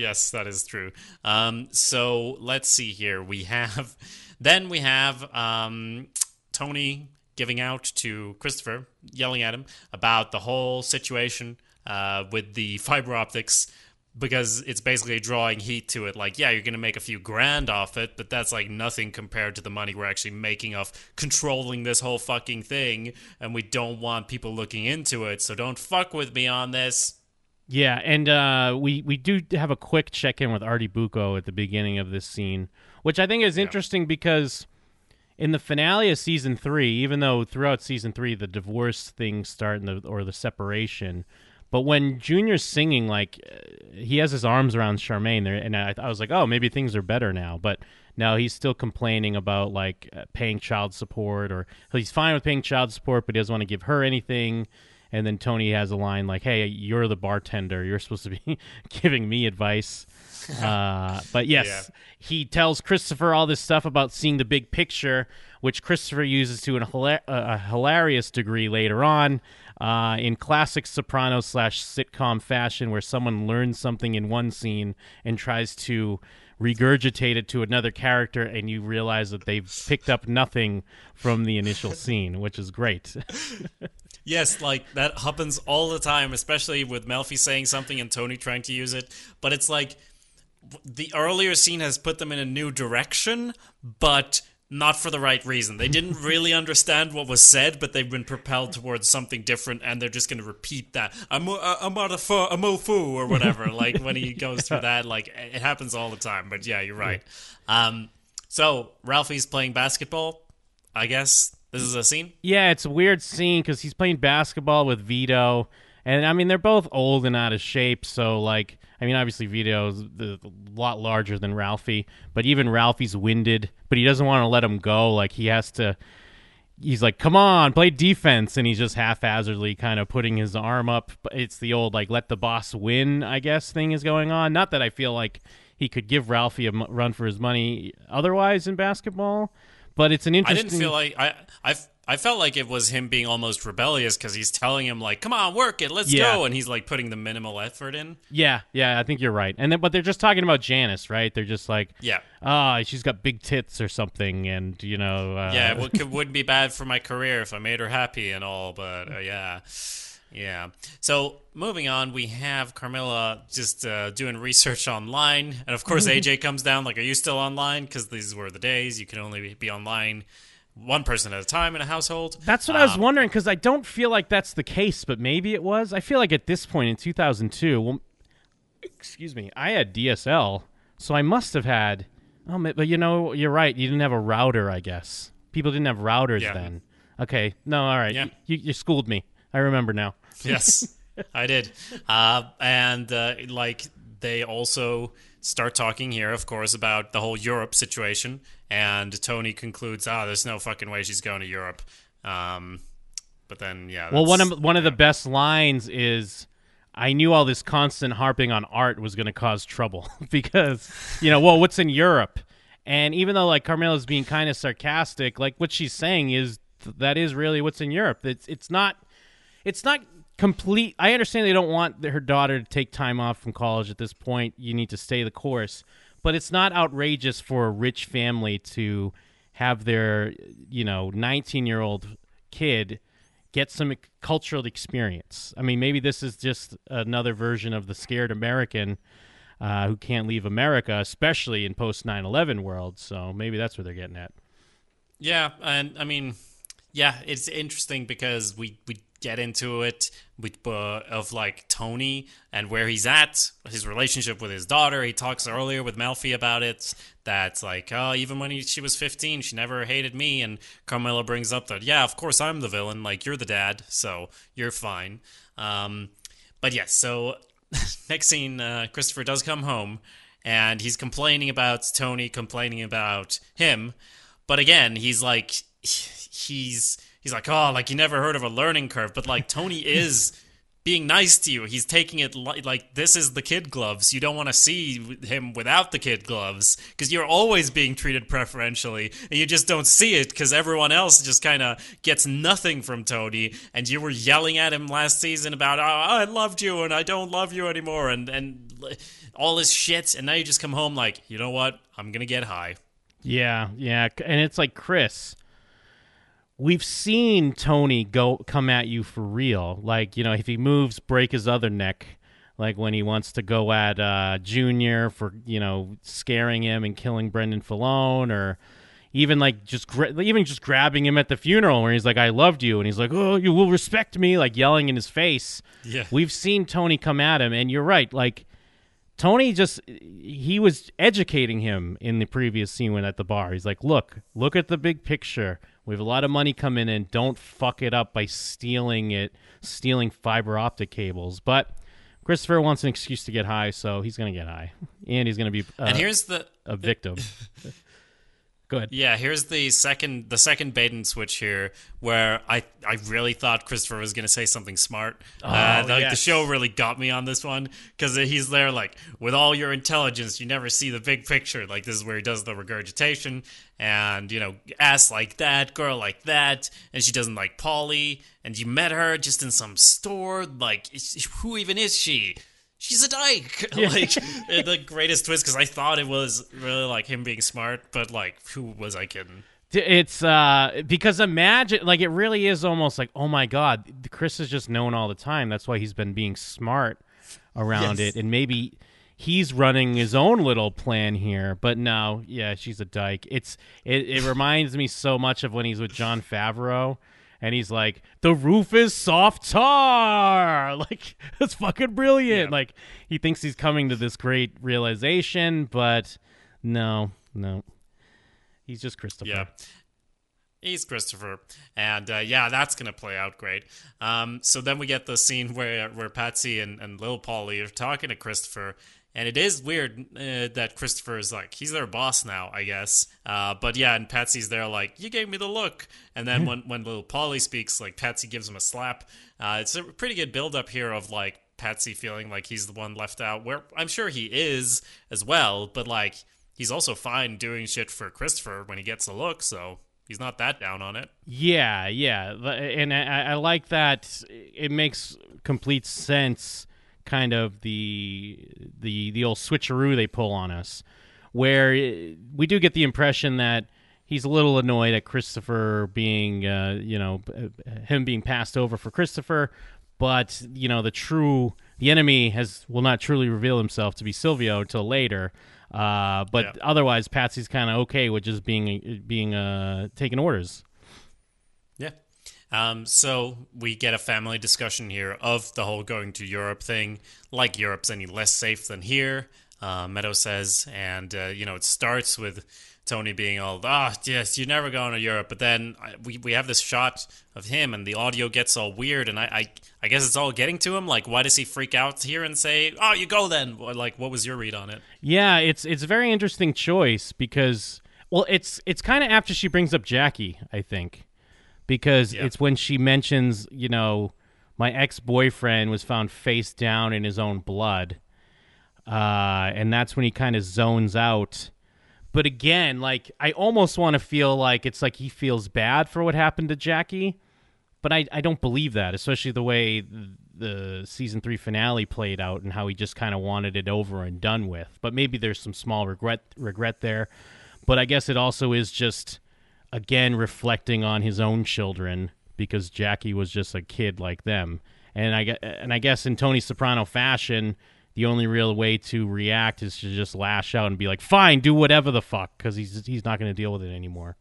Yes, that is true. Um, so let's see here. We have, [LAUGHS] then we have um, Tony giving out to Christopher, yelling at him about the whole situation uh, with the fiber optics because it's basically drawing heat to it. Like, yeah, you're going to make a few grand off it, but that's like nothing compared to the money we're actually making off controlling this whole fucking thing. And we don't want people looking into it. So don't fuck with me on this. Yeah, and uh, we we do have a quick check in with Artie Bucco at the beginning of this scene, which I think is interesting because in the finale of season three, even though throughout season three the divorce things start and the, or the separation, but when Junior's singing, like uh, he has his arms around Charmaine there, and I, I was like, oh, maybe things are better now. But no, he's still complaining about like uh, paying child support, or he's fine with paying child support, but he doesn't want to give her anything. And then Tony has a line like, "Hey, you're the bartender. You're supposed to be [LAUGHS] giving me advice." [LAUGHS] uh, but yes, Yeah. he tells Christopher all this stuff about seeing the big picture, which Christopher uses to an hila- a hilarious degree later on. Uh, in classic Soprano slash sitcom fashion, where someone learns something in one scene and tries to regurgitate it to another character, and you realize that they've picked up nothing from the initial scene, which is great. [LAUGHS] Yes, like that happens all the time, especially with Melfi saying something and Tony trying to use it. But it's like the earlier scene has put them in a new direction, but not for the right reason. They didn't [LAUGHS] really understand what was said, but they've been propelled towards something different, and they're just going to repeat that. I'm a, I'm a, fo- a mofu or whatever. [LAUGHS] like when he goes through that, like it happens all the time. But yeah, you're right. Um, so Ralphie's playing basketball. I guess this is a scene. Yeah, it's a weird scene because he's playing basketball with Vito, and I mean they're both old and out of shape. So like, I mean obviously Vito's a lot larger than Ralphie, but even Ralphie's winded. But he doesn't want to let him go. Like he has to. He's like, "Come on, play defense," and he's just haphazardly kind of putting his arm up. It's the old like "let the boss win," I guess, thing is going on. Not that I feel like he could give Ralphie a run for his money otherwise in basketball, but it's an interesting. I didn't feel like I I I felt like it was him being almost rebellious because he's telling him like, "Come on, work it, let's Yeah. go," and he's like putting the minimal effort in. Yeah, yeah, I think you're right. And then, but they're just talking about Janice, right? They're just like, Yeah, ah, she's got big tits or something, and you know, uh, yeah, it [LAUGHS] would, could, wouldn't be bad for my career if I made her happy and all, but uh, yeah. Yeah. So moving on, we have Carmela just uh, doing research online, and of course AJ [LAUGHS] comes down. Like, are you still online? Because these were the days you could only be online one person at a time in a household. That's what I was Um, wondering because I don't feel like that's the case, but maybe it was. I feel like at this point in 2002, well, excuse me, I had DSL, so I must have had. Oh, but you know, you're right. You didn't have a router, I guess. People didn't have routers Yeah. then. Okay, no, all right. Yeah. You, you schooled me. I remember now. [LAUGHS] yes, I did. Uh, and uh, like they also start talking here, of course, about the whole Europe situation. And Tony concludes, "Ah, there's no fucking way she's going to Europe." Um, but then, yeah. Well, one of one of the best lines is, "I knew all this constant harping on art was going to cause trouble [LAUGHS] because you know, well, what's in Europe?" And even though like Carmela's being kind of sarcastic, like what she's saying is that is really what's in Europe. It's it's not it's not complete. I understand they don't want her daughter to take time off from college at this point. You need to stay the course, but it's not outrageous for a rich family to have their you know 19 year old kid get some cultural experience. I mean, maybe this is just another version of the scared American uh, who can't leave America, especially in post 9/11 world. So maybe that's what they're getting at. Yeah, and I mean, yeah, it's interesting because we we get into it with uh, of like Tony and where he's at, his relationship with his daughter. He talks earlier with Melfi about it. That's like, oh, even when he, she was fifteen, she never hated me. And Carmela brings up that, yeah, of course I'm the villain. Like you're the dad, so you're fine. Um, but yes, so [LAUGHS] next scene, uh, Christopher does come home, and he's complaining about Tony, complaining about him. But again, he's like, he's he's like, oh, like you never heard of a learning curve. But like Tony [LAUGHS] is being nice to you. He's taking it li- like this is the kid gloves. You don't want to see him without the kid gloves because you're always being treated preferentially, and you just don't see it because everyone else just kind of gets nothing from Tony. And you were yelling at him last season about, "Oh, I loved you, and I don't love you anymore," and and all this shit. And now you just come home like, you know what? I'm gonna get high. Yeah, yeah, and it's like Chris. We've seen Tony go come at you for real. Like you know, if he moves, break his other neck. Like when he wants to go at uh, Junior for you know scaring him and killing Brendan Filone, or even like just gra- even just grabbing him at the funeral where he's like, "I loved you," and he's like, "Oh, you will respect me," like yelling in his face. Yeah. We've seen Tony come at him, and you're right. Like Tony just he was educating him in the previous scene when at the bar. He's like, "Look, look at the big picture. We have a lot of money coming in. Don't fuck it up by stealing it, stealing fiber optic cables." But Christopher wants an excuse to get high, so he's going to get high, and he's going to be uh, and here's the a victim. [LAUGHS] Go ahead. Yeah, here's the second the second bait and switch here, where I I really thought Christopher was gonna say something smart. uh, like the show really got me on this one because he's there like with all your intelligence, you never see the big picture. Like this is where he does the regurgitation, and you know, ass like that, girl like that, and she doesn't like Paulie, and you met her just in some store. Like, who even is she? She's a dyke. [LAUGHS] like [LAUGHS] the greatest twist because I thought it was really like him being smart, but like who was I kidding? It's uh because imagine like it really is almost like oh my god Chris is just known all the time that's why he's been being smart around Yes. it and maybe he's running his own little plan here but no yeah she's a dyke it's it, it reminds me so much of when he's with Jon Favreau and he's like the roof is soft tar [LAUGHS] like that's fucking brilliant Yeah. like he thinks he's coming to this great realization but no no he's just Christopher Yeah. He's Christopher, and uh, yeah, that's gonna play out great. Um, so then we get the scene [LAUGHS] where where Patsy and, and Lil Paulie are talking to Christopher, and it is weird uh, that Christopher is like he's their boss now, I guess. Uh, but yeah, and Patsy's there like you gave me the look, and then when when Lil Paulie speaks, like Patsy gives him a slap. Uh, it's a pretty good build up here of like Patsy feeling like he's the one left out, where I'm sure he is as well, but like he's also fine doing shit for Christopher when he gets a look, so he's not that down on it. Yeah, yeah, and I, I like that. It makes complete sense. Kind of the the the old switcheroo they pull on us, where eh, we do get the impression that he's a little annoyed at Christopher being, uh, you know, uh, him being passed over for Christopher, but you know the true the enemy has will not truly reveal himself to be Silvio until later. Uh, but Yeah. otherwise, Patsy's kind of okay with just being being uh, taking orders. Yeah. Um, so we get a family discussion here of the whole going to Europe thing. Like Europe's any less safe than here, uh, Meadow says, and uh, you know it starts with Tony being all, "Ah, yes, you're never going to Europe." But then I, we we have this shot of him, and the audio gets all weird, and I, I I guess it's all getting to him. Like, why does he freak out here and say, "Oh, you go then"? Like, what was your read on it? Yeah, it's it's a very interesting choice because well, it's it's kind of after she brings up Jackie, I think, because Yeah. it's when she mentions you know my ex boyfriend was found face down in his own blood, uh, and that's when he kind of zones out. But again, like I almost want to feel like it's like he feels bad for what happened to Jackie, but I I don't believe that, especially the way the season three finale played out and how he just kind of wanted it over and done with. But maybe there's some small regret regret there. But I guess it also is just again reflecting on his own children because Jackie was just a kid like them. And I and I guess in Tony Soprano fashion, the only real way to react is to just lash out and be like, "Fine, do whatever the fuck," because he's he's not going to deal with it anymore.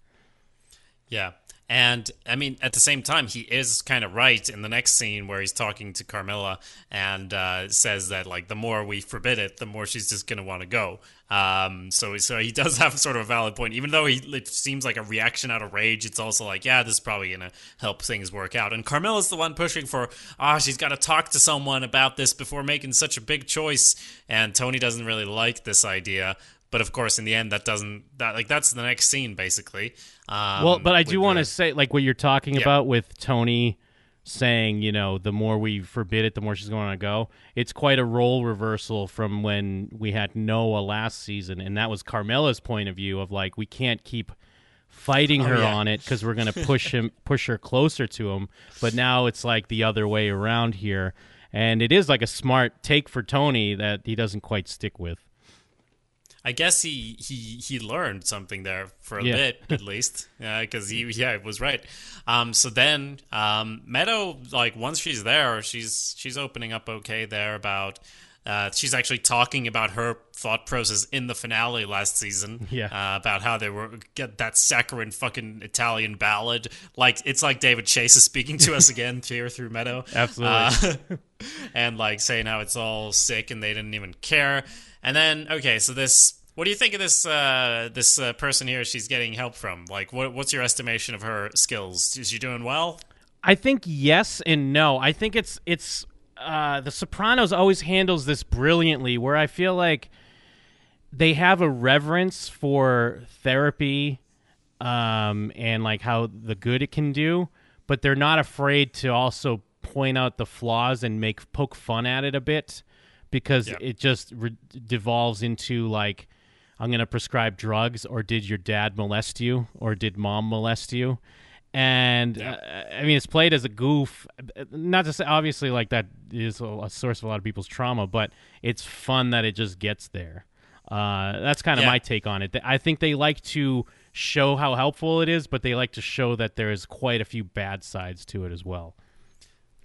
Yeah. And I mean, at the same time, he is kind of right in the next scene where he's talking to Carmela and uh, says that like the more we forbid it, the more she's just gonna want to go. Um, so so he [LAUGHS] does have sort of a valid point, even though he it seems like a reaction out of rage. It's also like, yeah, this is probably gonna help things work out. And Carmela's the one pushing for, ah, she's got to talk to someone about this before making such a big choice. And Tony doesn't really like this idea. But of course, in the end, that doesn't that like that's the next scene basically. Um, well, but I do want to say, like what you're talking Yeah. about with Tony saying, you know, the more we forbid it, the more she's going to go. It's quite a role reversal from when we had Noah last season, and that was Carmela's point of view of like we can't keep fighting her Oh, yeah. on it because we're going [LAUGHS] to push him, push her closer to him. But now it's like the other way around here, and it is like a smart take for Tony that he doesn't quite stick with. I guess he he he learned something there for a Yeah. bit at least, [LAUGHS] because he yeah was right. Um, so then um, Meadow like once she's there, she's she's opening up okay there about. Uh, she's actually talking about her thought process in the finale last season. Yeah. Uh, about how they were get that saccharine fucking Italian ballad. Like it's like David Chase is speaking to us [LAUGHS] again here through Meadow. Absolutely. Uh, [LAUGHS] and like saying how it's all sick and they didn't even care. And then okay, so this what do you think of this uh, this uh, person here she's getting help from? Like what what's your estimation of her skills? Is she doing well? I think yes and no. I think it's it's uh, the Sopranos always handles this brilliantly, where I feel like they have a reverence for therapy um, and like how the good it can do, but they're not afraid to also point out the flaws and make poke fun at it a bit because Yeah. it just re- devolves into like I'm going to prescribe drugs or did your dad molest you or did mom molest you? And uh, I mean, it's played as a goof. Not to say, obviously, like that is a, a source of a lot of people's trauma, but it's fun that it just gets there. Uh, that's kind of Yeah. my take on it. I think they like to show how helpful it is, but they like to show that there is quite a few bad sides to it as well.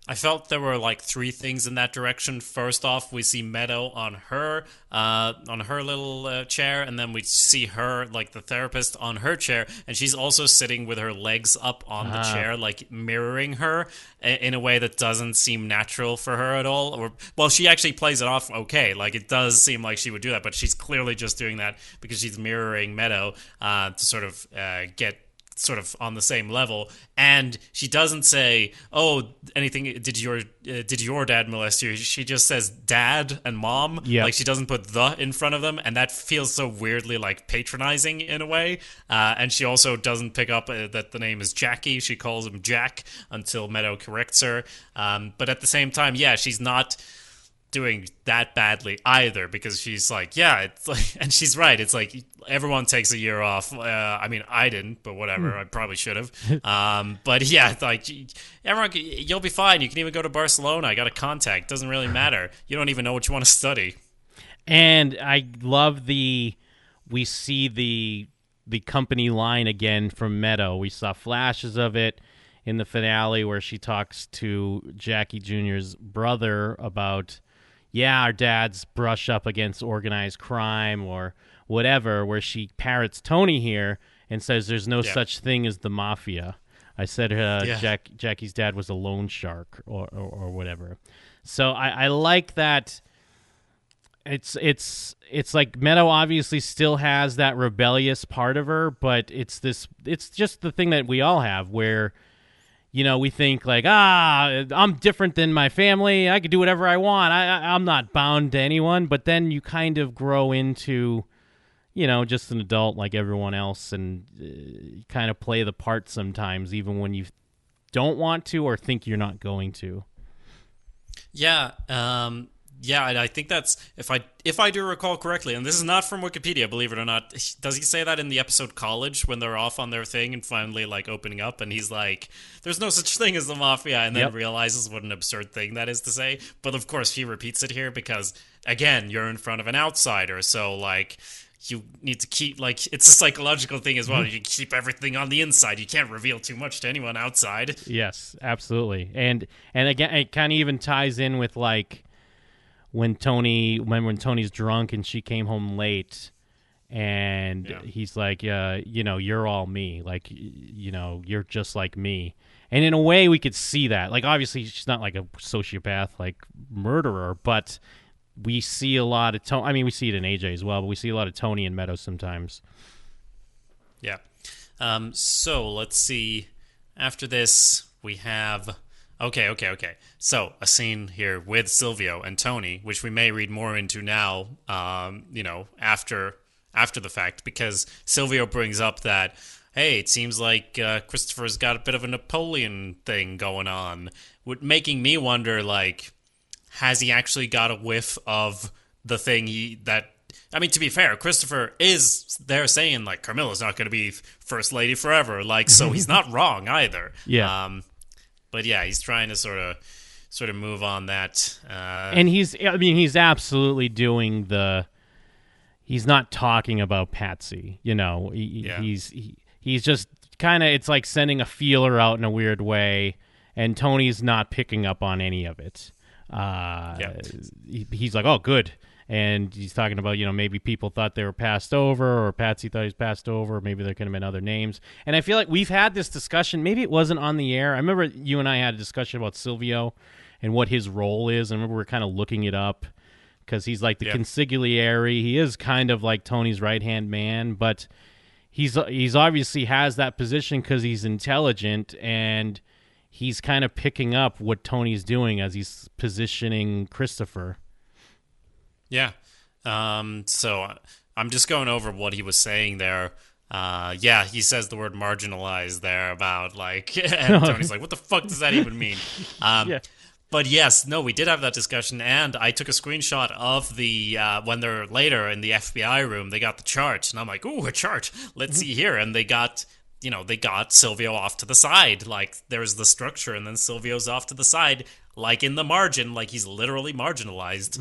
I felt there were like three things in that direction. First off, we see Meadow on her, uh, on her little uh, chair, and then we see her, like the therapist, on her chair, and she's also sitting with her legs up on the chair, like mirroring her in a way that doesn't seem natural for her at all. Or well, she actually plays it off okay. Like it does seem like she would do that, but she's clearly just doing that because she's mirroring Meadow uh, to sort of uh, get sort of on the same level. And she doesn't say oh anything did your uh, did your dad molest you? She just says dad and mom. Yep. like she doesn't put the in front of them. And that feels so weirdly like patronizing in a way. Uh, and she also doesn't pick up uh, that the name is jackie. She calls him jack until meadow corrects her. Um, but at the same time yeah she's not doing that badly either because she's like yeah it's like [LAUGHS] and she's right. It's like everyone takes a year off. Uh, i mean i didn't but whatever. I probably should have. [LAUGHS] Um, but [LAUGHS] yeah it's like everyone you'll be fine. You can even go to barcelona. I got a contact. Doesn't really [SIGHS] matter. You don't even know what you want to study. And I love the we see the the company line again from Meadow. We saw flashes of it in the finale where she talks to Jackie Jr.'s brother about yeah, our dads brush up against organized crime or whatever, where she parrots Tony here and says there's no Yeah. such thing as the mafia. I said uh, Yeah. Jack, Jackie's dad was a loan shark or, or, or whatever. So I, I like that it's it's it's like Meadow obviously still has that rebellious part of her, but it's this it's just the thing that we all have where you know we think like ah I'm different than my family. I could do whatever I want. I, I'm not bound to anyone. But then you kind of grow into you know just an adult like everyone else and uh, kind of play the part sometimes even when you don't want to or think you're not going to. Yeah, um, yeah, and I think that's if I if I do recall correctly, and this is not from Wikipedia, believe it or not. [LAUGHS] Does he say that in the episode College when they're off on their thing and finally like opening up, and he's like, "There's no such thing as the mafia," and then Yep. realizes what an absurd thing that is to say. But of course, he repeats it here because again, you're in front of an outsider, so like. You need to keep like [LAUGHS] it's a psychological thing as well. Mm-hmm. You keep everything on the inside. You can't reveal too much to anyone outside. Yes, absolutely. And and again, it kind of even ties in with like when Tony, when when Tony's drunk and she came home late, and Yeah. he's like, uh, you know, you're all me. Like, you know, you're just like me. And in a way, we could see that. Like, obviously, she's not like a sociopath, like murderer, but we see a lot of Tony. I mean, we see it in AJ as well, but we see a lot of Tony and Meadows sometimes. Yeah. Um, so let's see. After this, we have. Okay, okay, okay. So a scene here with Silvio and Tony, which we may read more into now. Um, you know, after after the fact, because Silvio brings up that. hey, it seems like uh, Christopher's got a bit of a Napoleon thing going on, Would- making me wonder, like, has he actually got a whiff of the thing he that? I mean, to be fair, Christopher is there saying like Carmela's not going to be first lady forever, like, so he's [LAUGHS] not wrong either. Yeah. Um, but yeah, he's trying to sort of sort of move on that. Uh, and he's i mean he's absolutely doing the he's not talking about patsy you know he, Yeah. he's he, he's just kind of it's like sending a feeler out in a weird way and tony's not picking up on any of it uh Yeah. he, he's like oh good and he's talking about you know maybe people thought they were passed over or patsy thought he's passed over. Maybe there could have been other names. And i feel like we've had this discussion. Maybe it wasn't on the air. I remember you and i had a discussion about silvio and what his role is. I remember we are kind of looking it up because he's like the Yeah. consigliere. He is kind of like tony's right hand man but he's he's obviously has that position because he's intelligent and he's kind of picking up what tony's doing as he's positioning christopher Yeah. Um, so I'm just going over what he was saying there. Uh, yeah, he says the word marginalized there about like, [LAUGHS] and Tony's like, what the fuck does that even mean? [LAUGHS] Um, Yeah. But yes, no, we did have that discussion, and I took a screenshot of the uh, when they're later in the FBI room. They got the chart, and I'm like, "Ooh, a chart! Let's see here." And they got, you know, they got Silvio off to the side. Like there's the structure, and then Silvio's off to the side, like in the margin, like he's literally marginalized,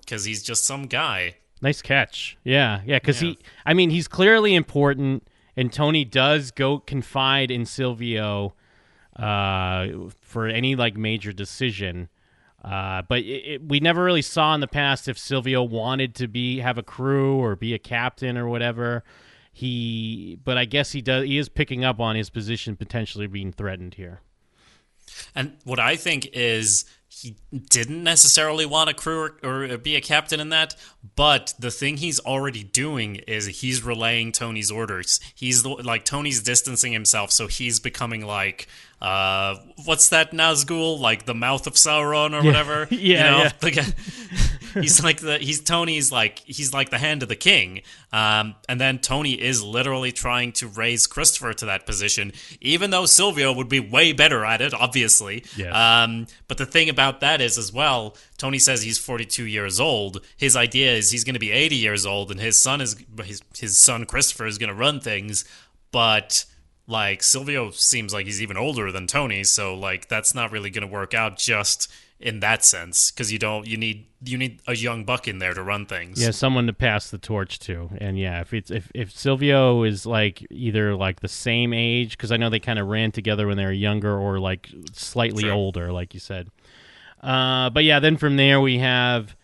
because he's just some guy. Nice catch. Yeah, yeah. Because Yeah. he, I mean, he's clearly important, and Tony does go confide in Silvio uh, for any like major decision. Uh, but it, it, we never really saw in the past if Silvio wanted to be have a crew or be a captain or whatever. He, but I guess he does. He is picking up on his position potentially being threatened here. And what I think is he didn't necessarily want a crew or, or be a captain in that, but the thing he's already doing is he's relaying Tony's orders. He's the, like Tony's distancing himself, so he's becoming like uh what's that Nazgul like the mouth of Sauron or whatever [LAUGHS] Yeah, you know? yeah. [LAUGHS] [LAUGHS] he's like the he's Tony's like he's like the hand of the king. Um, and then Tony is literally trying to raise Christopher to that position, even though Silvio would be way better at it, obviously. Yes. Um, but the thing about that is as well, Tony says he's 42 years old. His idea is he's going to be 80 years old, and his son is his his son Christopher is going to run things, but. Like Silvio seems like he's even older than Tony, so like that's not really going to work out just in that sense because you don't you need you need a young buck in there to run things. Yeah, someone to pass the torch to. And yeah, if it's if if Silvio is like either like the same age because I know they kind of ran together when they were younger or like slightly Sure. older, like you said. Uh, but yeah, then from there we have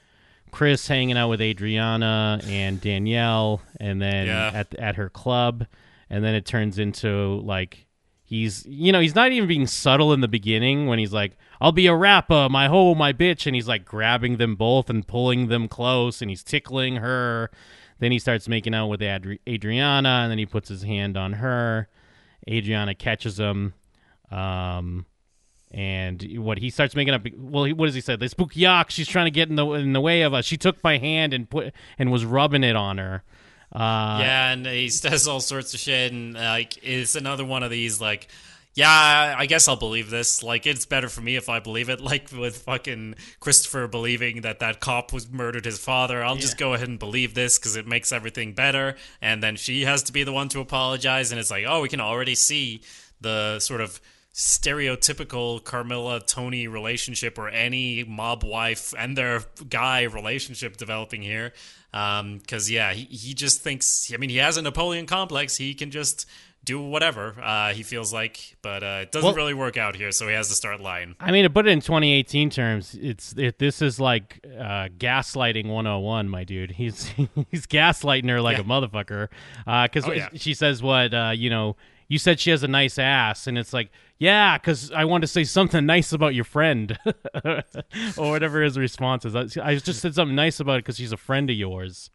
Chris hanging out with Adriana and Danielle, and then Yeah. at at her club, and then it turns into like he's you know he's not even being subtle in the beginning when he's like I'll be a rapper, my hoe, my bitch, and he's like grabbing them both and pulling them close, and he's tickling her. Then he starts making out with Adri- Adriana, and then he puts his hand on her. Adriana catches him. Um, and what he starts making up well he, what does he say they spook yak she's trying to get in the in the way of us she took my hand and put and was rubbing it on her uh yeah, and he says all sorts of shit, and like it's another one of these like. Yeah, I guess I'll believe this. Like, it's better for me if I believe it. [LAUGHS] Like with fucking Christopher believing that that cop was murdered his father. I'll just go ahead and believe this because it makes everything better. And then she has to be the one to apologize, and it's like, oh, we can already see the sort of stereotypical Carmela Tony relationship or any mob wife and their guy relationship developing here. Because yeah, he, he just thinks. I mean, he has a Napoleon complex. He can just do whatever uh, he feels like, but uh, it doesn't Well- really work out here. So he has to start lying. I mean, to put it in 2018 terms, it's it, this is like uh, gaslighting 101, my dude. He's [LAUGHS] he's gaslighting her like Yeah. a motherfucker. Because Oh, yeah. she says what uh, you know. You said she has a nice ass, and it's like, yeah, because I want to say something nice about your friend, [LAUGHS] or whatever his response is. I, I just said something nice about it because she's a friend of yours.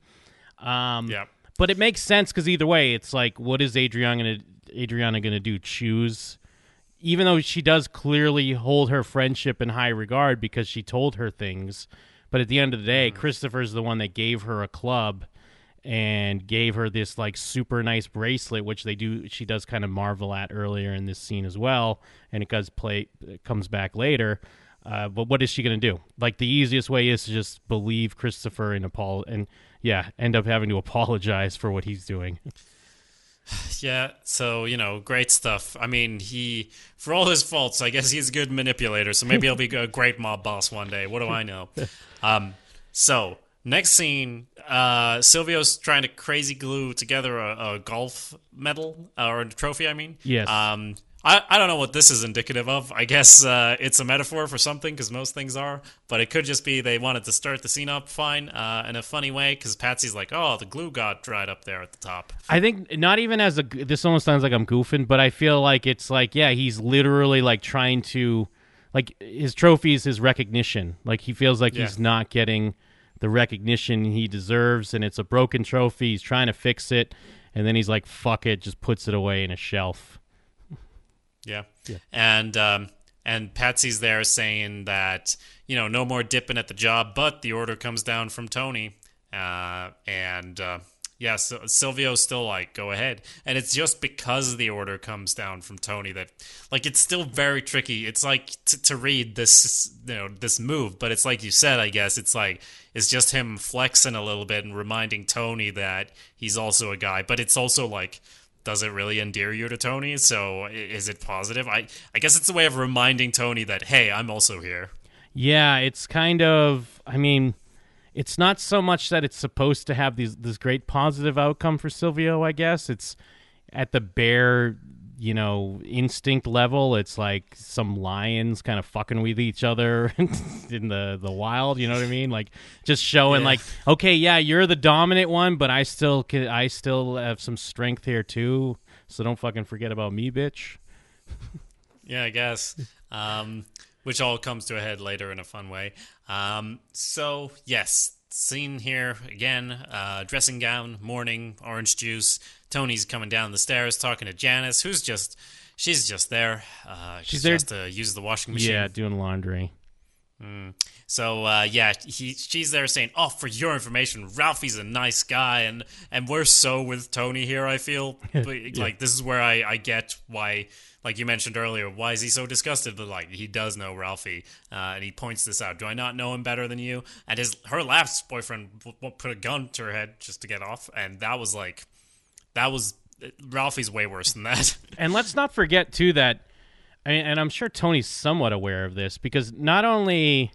Um, Yeah. but it makes sense because either way, it's like, what is Adriana gonna Adriana gonna do? Choose, even though she does clearly hold her friendship in high regard because she told her things. But at the end of the day, Christopher's the one that gave her a club, and gave her this like super nice bracelet, which they do. She does kind of marvel at earlier in this scene as well, and it does play. It comes back later. Uh, but what is she going to do? Like the easiest way is to just believe Christopher and Paul, and yeah, end up having to [LAUGHS] apologize for what he's doing. [SIGHS] Yeah, so you know, great stuff. I mean, he for all his faults, I guess he's a good manipulator. So maybe he'll be a great mob boss one day. What do I know? [LAUGHS] Um, so next scene, uh, Silvio's trying to crazy glue together a, a golf medal or a trophy. I mean, Yes. Um, I, I don't know what this is indicative of. I guess uh, it's a metaphor for something because most things are, but it could just be they wanted to start the scene up fine uh, in a funny way because Patsy's like, oh, the glue got dried up there at the top. I think not even as a. This almost sounds like I'm goofing, but I feel like it's like yeah, he's literally like trying to, like his trophies, his recognition. Like he feels like he's not getting the recognition he deserves, and it's a broken trophy. He's trying to fix it, and then he's like, "Fuck it," just puts it away in a shelf. Yeah. Yeah. and um, and Patsy's there saying that you know no more dipping at the job, but the order comes down from Tony, uh, and uh, yeah, so Silvio's still like go ahead, and it's just because the order comes down from Tony that like it's still very tricky. It's like t- to read this you know this move, but it's like you said, I guess it's like it's just him flexing a little bit and reminding Tony that he's also a guy, but it's also like does it really endear you to Tony? So is it positive? I I guess it's a way of reminding Tony that hey, I'm also here. Yeah, it's kind of. I mean, it's not so much that it's supposed to have these this great positive outcome for Silvio. I guess it's at the bare, you know, instinct level. It's like some lions kind of fucking with each other [LAUGHS] in the the wild. You know what I mean? Like just showing, Yeah. like, okay, yeah, you're the dominant one, but I still can. I still have some strength here too. So don't fucking forget about me, bitch. Yeah, I guess. Um, which all comes to a head later in a fun way. Um, so yes, scene here again. Uh, dressing gown, morning, orange juice. Tony's coming down the stairs talking to Janice, who's just she's just there. Uh, she's there- just to use the washing machine. Yeah, doing laundry. So uh, yeah, he she's there saying, "Oh, for your information, Ralphie's a nice guy, and and we're so with Tony here. I feel [LAUGHS] like this is where I I get why." Like you mentioned earlier, why is he so disgusted? But like he does know Ralphie, uh, and he points this out. Do I not know him better than you? And his her last boyfriend put a gun to her head just to get off, and that was like, that was Ralphie's way worse than that. [LAUGHS] And let's not forget too that, I mean, and I'm sure Tony's somewhat aware of this because not only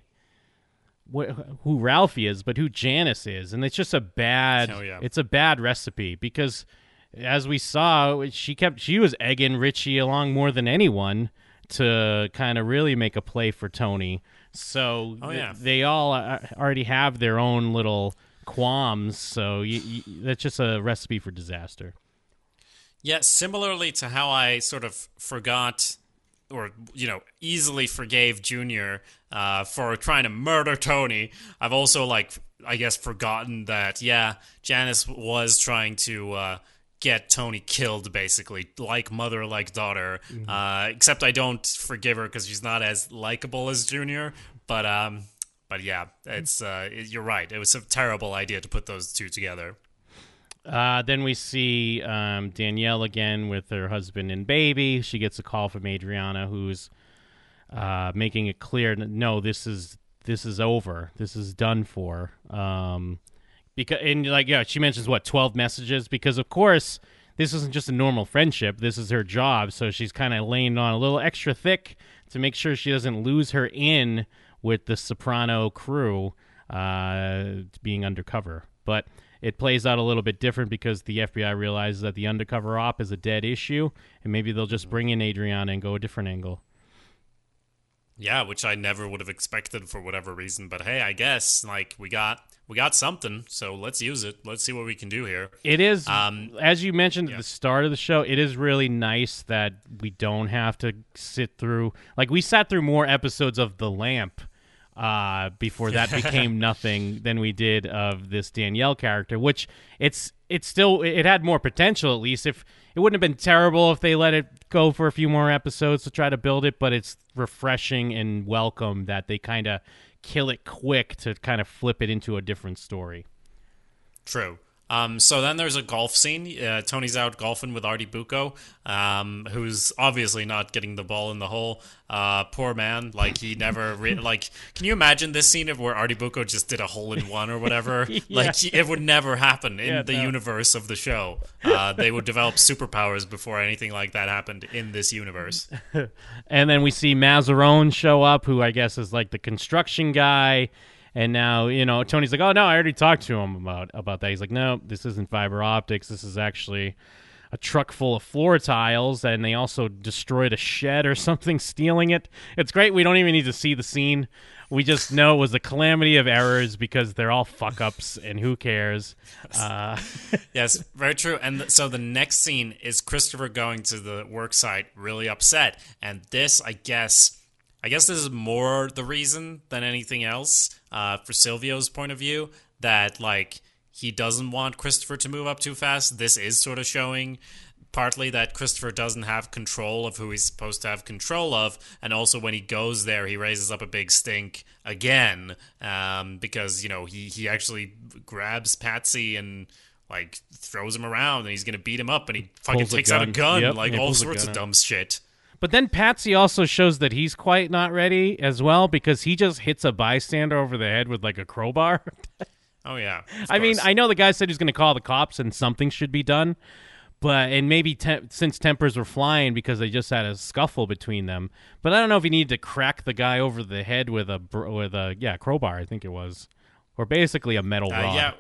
wh- who Ralphie is, but who Janice is, and it's just a bad. Oh, yeah. It's a bad recipe because, as we saw, she kept she was egging Richie along more than anyone to kind of really make a play for Tony. So Oh, th- they all uh, already have their own little qualms. So that's just a recipe for disaster. Yeah, similarly to how I sort of forgot or you know easily forgave Junior uh, for trying to murder Tony. I've also like I guess forgotten that yeah Janice was trying to uh, get Tony killed basically like mother like daughter. Uh, except I don't forgive her because she's not as likable as Junior. But um, but yeah, it's uh, it- you're right. It was a terrible idea to put those two together. Uh, then we see um, Danielle again with her husband and baby. She gets a call from Adriana, who's uh, making it clear, no, this is this is over. This is done for. Um, because and like yeah, she mentions what twelve messages because of course this isn't just a normal friendship. This is her job, so she's kind of laying on a little extra thick to make sure she doesn't lose her in with the Soprano crew uh, being undercover. But it plays out a little bit different because the FBI realizes that the undercover op is a dead issue, and maybe they'll just bring in Adriana and go a different angle. Yeah, which I never would have expected for whatever reason, but hey, I guess like we got we got something, so let's use it. Let's see what we can do here. It is, Um, as you mentioned yeah. at the start of the show, it is really nice that we don't have to sit through. Like we sat through more episodes of The Lamp uh, before that [LAUGHS] became nothing than we did of this Danielle character, which it's it's still it had more potential at least. If it wouldn't have been terrible if they let it go for a few more episodes to try to build it, but it's refreshing and welcome that they kind of kill it quick to kind of flip it into a different story. True. Um, so then there's a golf scene. Uh, Tony's out golfing with Artie Bucco, um, who's obviously not getting the ball in the hole. Uh, poor man, like he never re- [LAUGHS] like. Can you imagine this scene of where Artie Bucco just did a hole in one or whatever? [LAUGHS] Yeah. Like it would never happen in Yeah, the no. universe of the show. Uh, they would develop superpowers before anything like that happened in this universe. [LAUGHS] And then we see Massarone show up, who I guess is like the construction guy. And now, you know, Tony's like, "Oh no, I already talked to him about about that." He's like, "No, this isn't fiber optics. This is actually a truck full of floor tiles." And they also destroyed a shed or [LAUGHS] something, stealing it. It's great. We don't even need to see the scene. We just know it was a calamity of errors because they're all fuck ups, and who cares? Uh, [LAUGHS] Yes, very true. And th- so the next scene is Christopher going to the work site really upset. And this, I guess, I guess this is more the reason than anything else uh, for Silvio's point of view that like he doesn't want Christopher to move up too fast. This is sort of showing partly that Christopher doesn't have control of who he's supposed to have control of, and also when he goes there, he raises up a big stink again um, because you know he he actually grabs Patsy and like throws him around and he's gonna beat him up and he fucking Pulls a takes out a gun. gun Yep, like all sorts of dumb shit. But then Patsy also shows that he's quite not ready as well because he just hits a bystander over the head with like a crowbar. [LAUGHS] Oh yeah, I mean. I know the guy said he's going to call the cops and something should be done, but and maybe te- since tempers were flying because they just had a scuffle between them. But I don't know if he needed to crack the guy over the head with a br- with a yeah crowbar, I think it was, or basically a metal Uh, rod. yeah,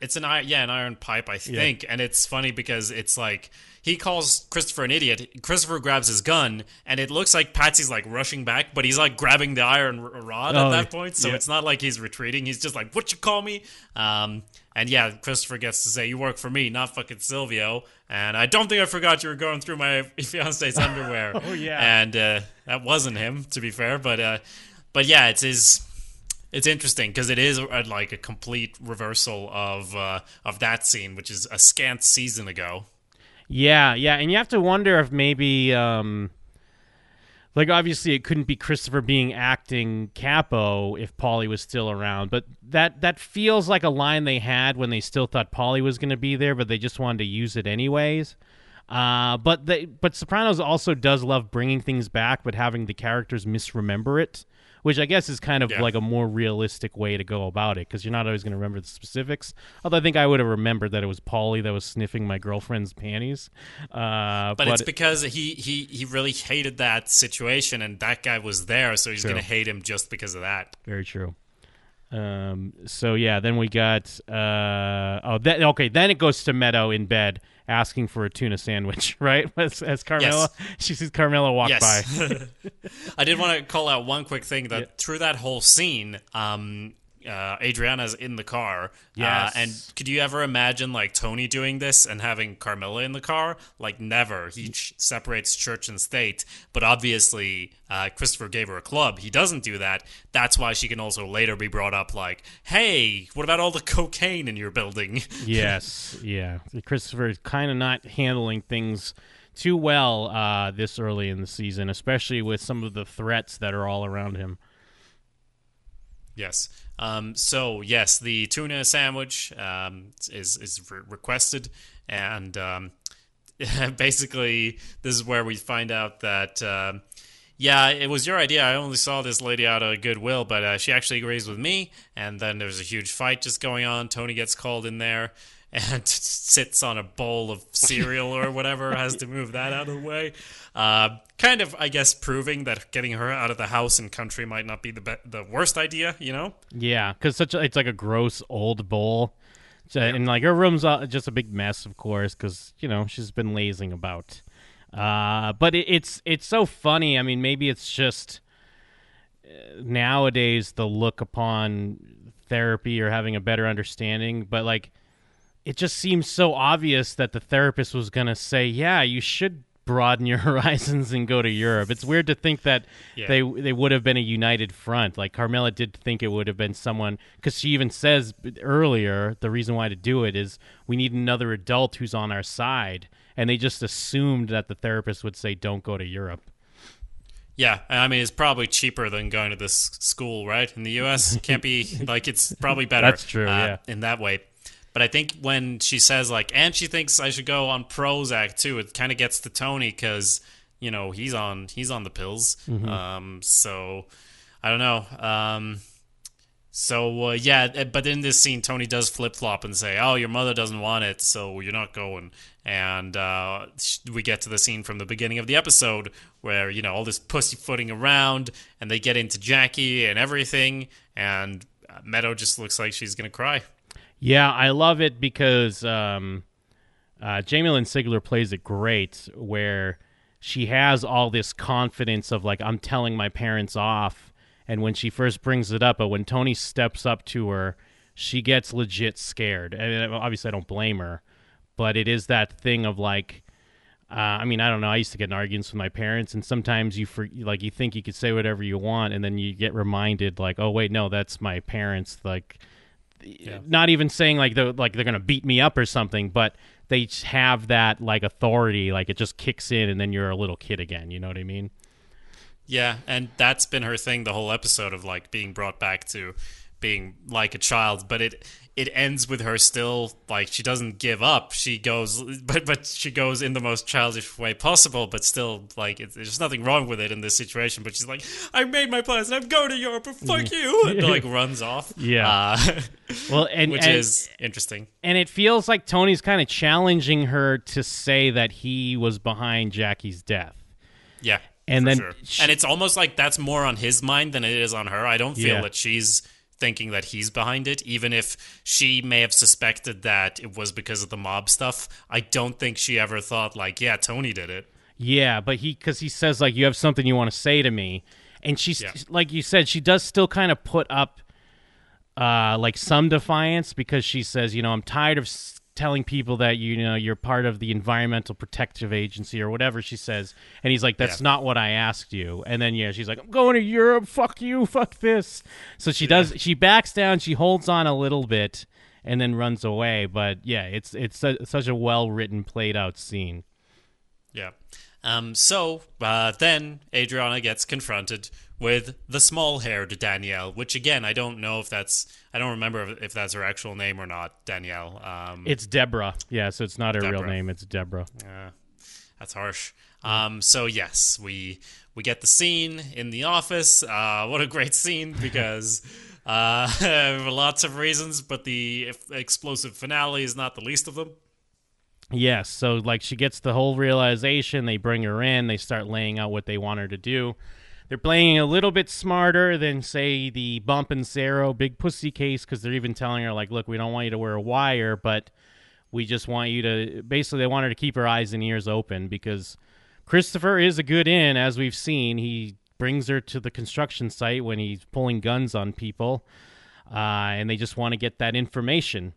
it's an iron, yeah, an iron pipe, I think. And it's funny because it's like he calls Christopher an idiot. Christopher grabs his gun, and it looks like Patsy's like rushing back, but he's like grabbing the iron r- rod Oh, at that point. So yeah. it's not like he's retreating. He's just like, "What you call me?" Um, and yeah, Christopher gets to say, "You work for me, not fucking Silvio." And I don't think I forgot you were going through my [LAUGHS] fiance's [LAUGHS] underwear. Oh, yeah. and uh, that wasn't him, to be fair. But uh, but yeah, it's his it's interesting because it is uh like a complete reversal of uh, of that scene, which is a scant season ago. Yeah, yeah, and you have to wonder if maybe, um, like, obviously it couldn't be Christopher being acting Capo if Paulie was still around, but that that feels like a line they had when they still thought Paulie was going to be there, but they just wanted to use it anyways. Uh, but they, but Sopranos also does love bringing things back, but having the characters misremember it, which I guess is kind of Yeah. like a more realistic way to go about it because you're not always going to remember the specifics. Although I think I would have remembered that it was Paulie that was sniffing my girlfriend's panties. Uh, But, it's because he, he he really hated that situation, and that guy was there, so he's gonna hate him just because of that. Very true. Um, so yeah, then we got uh, oh that okay. Then it goes to Meadow in bed asking for a tuna sandwich, [LAUGHS] right? As, as Carmela, [LAUGHS] she sees Carmela walk by. [LAUGHS] I did want to call out one quick thing that through that whole scene, um, uh, Adriana's in the car. Yes. Uh, and could you ever imagine like Tony doing this and having Carmela in the car? Like never. He ch- separates church and state. But obviously, uh, Christopher gave her a club. He doesn't do that. That's why she can also later be brought up like, hey, what about all the cocaine in your building? [LAUGHS] yes, yeah. Christopher is kind of not handling things too well uh, this early in the season, especially with some of the threats that are all around him. Yes. Um, so yes, the tuna sandwich um, is is re- requested, and um, [LAUGHS] basically this is where we find out that um yeah, it was your idea. I only saw this lady out of goodwill, but uh, she actually agrees with me. And then there's a huge fight just going on. Tony gets called in there and [LAUGHS] sits on a bowl of cereal or whatever, has to move that out of the way. Uh, kind of, I guess, proving that getting her out of the house and country might not be the be- the worst idea. You know? Yeah, because such a, it's like a gross old bowl, So- and like her room's uh, just a big mess, of course, because you know she's been lazing about. Uh, but it, it's it's so funny. I mean, maybe it's just uh, nowadays the look upon therapy or having a better understanding, but like it just seems so obvious that the therapist was going to say, "Yeah, you should broaden your [LAUGHS] horizons and go to Europe." It's weird to think that Yeah. they they would have been a united front. Like Carmela did think it would have been someone cuz she even says earlier the reason why to do it is we need another adult who's on our side. And they just assumed that the therapist would say don't go to Europe. Yeah, I mean it's probably cheaper than going to this school, right? In the U.S., can't be like it's probably better. That's true, uh, yeah. in that way. But I think when she says like, and she thinks I should go on Prozac too, it kind of gets to Tony because you know he's on he's on the pills. Um, so I don't know. Um, so uh, yeah, eh, but in this scene, Tony does flip flop and say, "Oh, your mother doesn't want it, so you're not going." And uh, we get to the scene from the beginning of the episode where you know all this pussyfooting around, and they get into Jackie and everything, and uh, Meadow just looks like she's gonna cry. Yeah, I love it because um, uh, Jamie Lynn Sigler plays it great, where she has all this confidence of like I'm telling my parents off, and when she first brings it up, but when Tony steps up to her, she gets legit scared. And uh, obviously, I don't blame her, but it is that thing of like. Uh, I mean, I don't know. I used to get in arguments with my parents, and sometimes you for, like you think you could say whatever you want, and then you get reminded, like, oh wait, no, that's my parents. Like, not even saying like they're like they're gonna beat me up or something, but they have that like authority, like it just kicks in, and then you're a little kid again. You know what I mean? Yeah, and that's been her thing the whole episode of like being brought back to being like a child, but it it ends with her still like she doesn't give up. She goes but but she goes in the most childish way possible, but still like it, there's nothing wrong with it in this situation, but she's like I made my plans and I'm going to Europe, but fuck you. [LAUGHS] And like runs off. Yeah. Uh, Well, and [LAUGHS] which and, is interesting. and it feels like Tony's kind of challenging her to say that he was behind Jackie's death. Yeah. And then sure. she- and it's almost like that's more on his mind than it is on her. I don't feel Yeah. that she's thinking that he's behind it, even if she may have suspected that it was because of the mob stuff. I don't think she ever thought like, yeah, Tony did it. Yeah, but he because he says like you have something you want to say to me, and she's Yeah. like you said, she does still kind of put up uh like some defiance because she says, you know, I'm tired of telling people that you know you're part of the environmental protective agency or whatever she says, and he's like, that's Yeah. not what I asked you, and then yeah, she's like, I'm going to Europe, fuck you, [LAUGHS] fuck this. So she does, she backs down, she holds on a little bit, and then runs away. But yeah, it's it's su- such a well written, played out scene. Yeah. Um, so uh, then Adriana gets confronted with the small-haired Danielle, which again I don't know if that's I don't remember if, that's her actual name or not. Danielle. Um, It's Deborah. Yeah, so it's not her real name. It's Deborah. Uh, that's harsh. Um, so yes, we we get the scene in the office. Uh, what a great scene because [LAUGHS] uh, for [LAUGHS] lots of reasons, but the explosive finale is not the least of them. Yes. So like she gets the whole realization. They bring her in. They start laying out what they want her to do. They're playing a little bit smarter than say the Bonpensiero Big Pussy case because they're even telling her like, look, we don't want you to wear a wire, but we just want you to. Basically, they want her to keep her eyes and ears open because Christopher is a good in, as we've seen. He brings her to the construction site when he's pulling guns on people, uh, and they just want to get that information.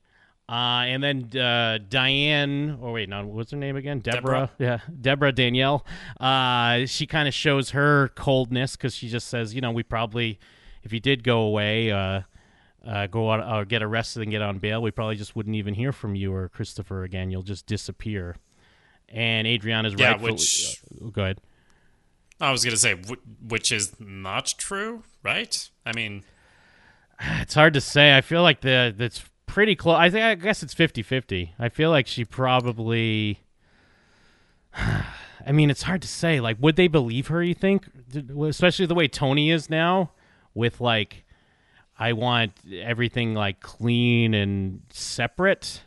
Uh, and then uh, Diane, or wait, no, what's her name again? Deborah. Yeah, Deborah Danielle. Uh, she kind of shows her coldness because she just says, you know, we probably, if you did go away, uh, uh, go out or get arrested and get on bail, we probably just wouldn't even hear from you or Christopher again. You'll just disappear. And Adriana's Yeah, rightfully. which- uh, go ahead. I was gonna say, which is not true, right? I mean, [SIGHS] It's hard to say. I feel like the that's pretty close. I think I guess it's 50-50. I feel like she probably [SIGHS] I mean, it's hard to say. Like would they believe her, you think? Especially the way Tony is now with like I want everything like clean and separate.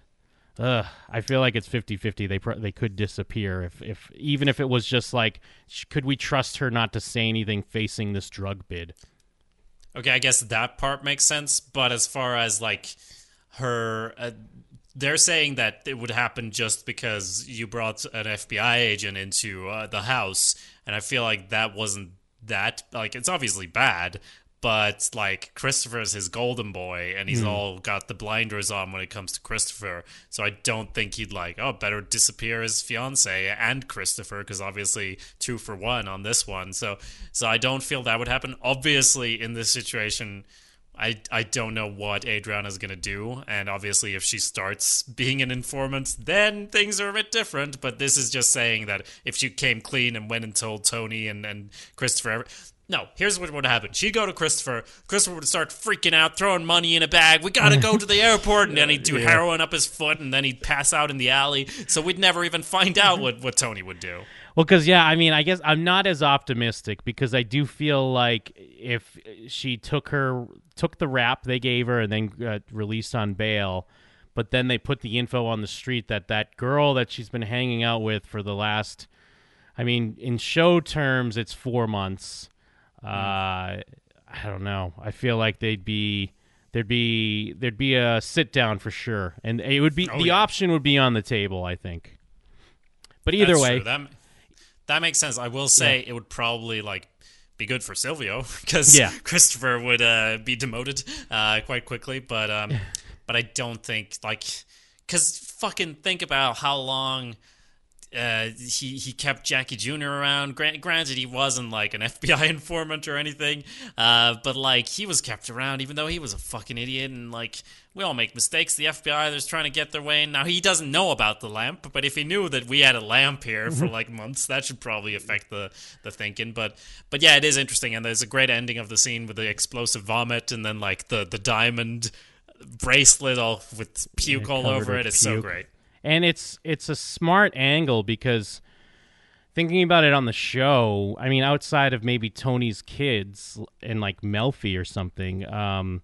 Ugh, I feel like it's 50-50. They pro- they could disappear if if even if it was just like sh- could we trust her not to say anything facing this drug bid? Okay, I guess that part makes sense. But as far as like her, uh, they're saying that it would happen just because you brought an FBI agent into uh, the house, and I feel like that wasn't that like it's obviously bad. But like Christopher's his golden boy, and he's all got the blinders on when it comes to Christopher. So I don't think he'd like, oh, better disappear his fiance and Christopher, because obviously two for one on this one. So, so I don't feel that would happen. Obviously, in this situation, I I don't know what Adriana's gonna do, and obviously, if she starts being an informant, then things are a bit different. But this is just saying that if she came clean and went and told Tony and and Christopher, No, here's what would happen. She'd go to Christopher. Christopher would start freaking out, throwing money in a bag. We gotta go to the airport, and then he'd do heroin up his foot, and then he'd pass out in the alley. So we'd never even find out mm-hmm. what, what Tony would do. Well, because yeah, I mean, I guess I'm not as optimistic because I do feel like if she took her took the rap they gave her and then uh, released on bail, but then they put the info on the street that that girl that she's been hanging out with for the last, I mean, in show terms, it's four months. Uh, I don't know. I feel like they'd be there'd be there'd be a sit down for sure, and it would be Oh, the yeah. option would be on the table. I think. But either That's way, that that makes sense. I will say it would probably like be good for Silvio [LAUGHS] because Yeah. [LAUGHS] Christopher would uh, be demoted uh, quite quickly. But um, but I don't think like because fucking think about how long. Uh, he he kept Jackie Jr. around. Grant, granted, he wasn't like an [LAUGHS] FBI informant or anything, uh, but like he was kept around, even though he was a fucking idiot. And like we all make mistakes. The FBI is trying to get their way in. Now he doesn't know about the lamp, but if he knew that we had a lamp here for like months, that should probably affect the the thinking. But but yeah, it is interesting, and there's a great ending of the scene with the explosive vomit, and then like the the diamond bracelet all with puke all over it. It's so great. And it's it's a smart angle because thinking about it on the show i mean outside of maybe tony's kids and like melfi or something um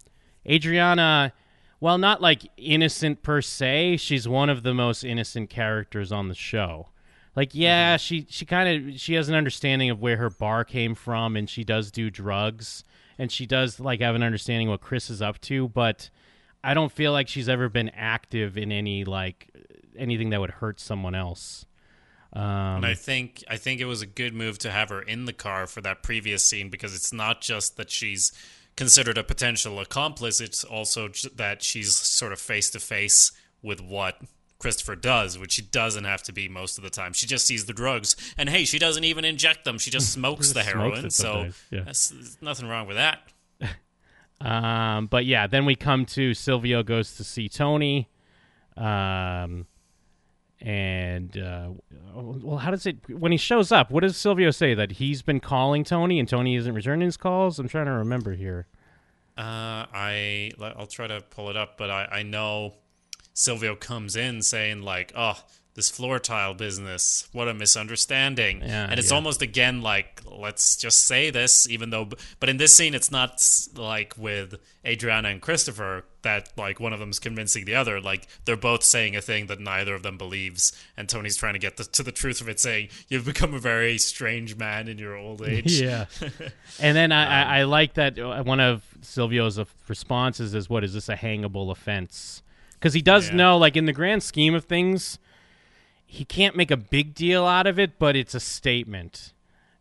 adriana well not like innocent per se she's one of the most innocent characters on the show. Like yeah she she kind of she has an understanding of where her bar came from and she does do drugs and she does like have an understanding what chris is up to but i don't feel like she's ever been active in any like anything that would hurt someone else um, And I think I think it was a good move to have her in the car for that previous scene because it's not just that she's considered a potential accomplice; it's also j- that she's sort of face to face with what Christopher does, which she doesn't have to be most of the time. She just sees the drugs, and hey, she doesn't even inject them; she just [LAUGHS] smokes the heroin. it so yeah. that's, there's nothing wrong with that. [LAUGHS] Um, but yeah, then we come to Silvio goes to see Tony. Um, and uh, well, how does it when he shows up? What does Silvio say that he's been calling Tony and Tony isn't returning his calls? I'm trying to remember here. Uh, I I'll try to pull it up, but I, I know Silvio comes in saying like, "Oh, this floor tile business, what a misunderstanding." Yeah, and it's yeah. almost again like, let's just say this, even though. But in this scene, it's not like with Adriana and Christopher that like one of them's convincing the other. Like they're both saying a thing that neither of them believes, and Tony's trying to get the, to the truth of it, saying, "You've become a very strange man in your old age." [LAUGHS] Yeah. [LAUGHS] and then I, I, I like that uh, one of Silvio's responses is, "What is this a hangable offense?" Because he does Yeah. know, like in the grand scheme of things, he can't make a big deal out of it, but it's a statement.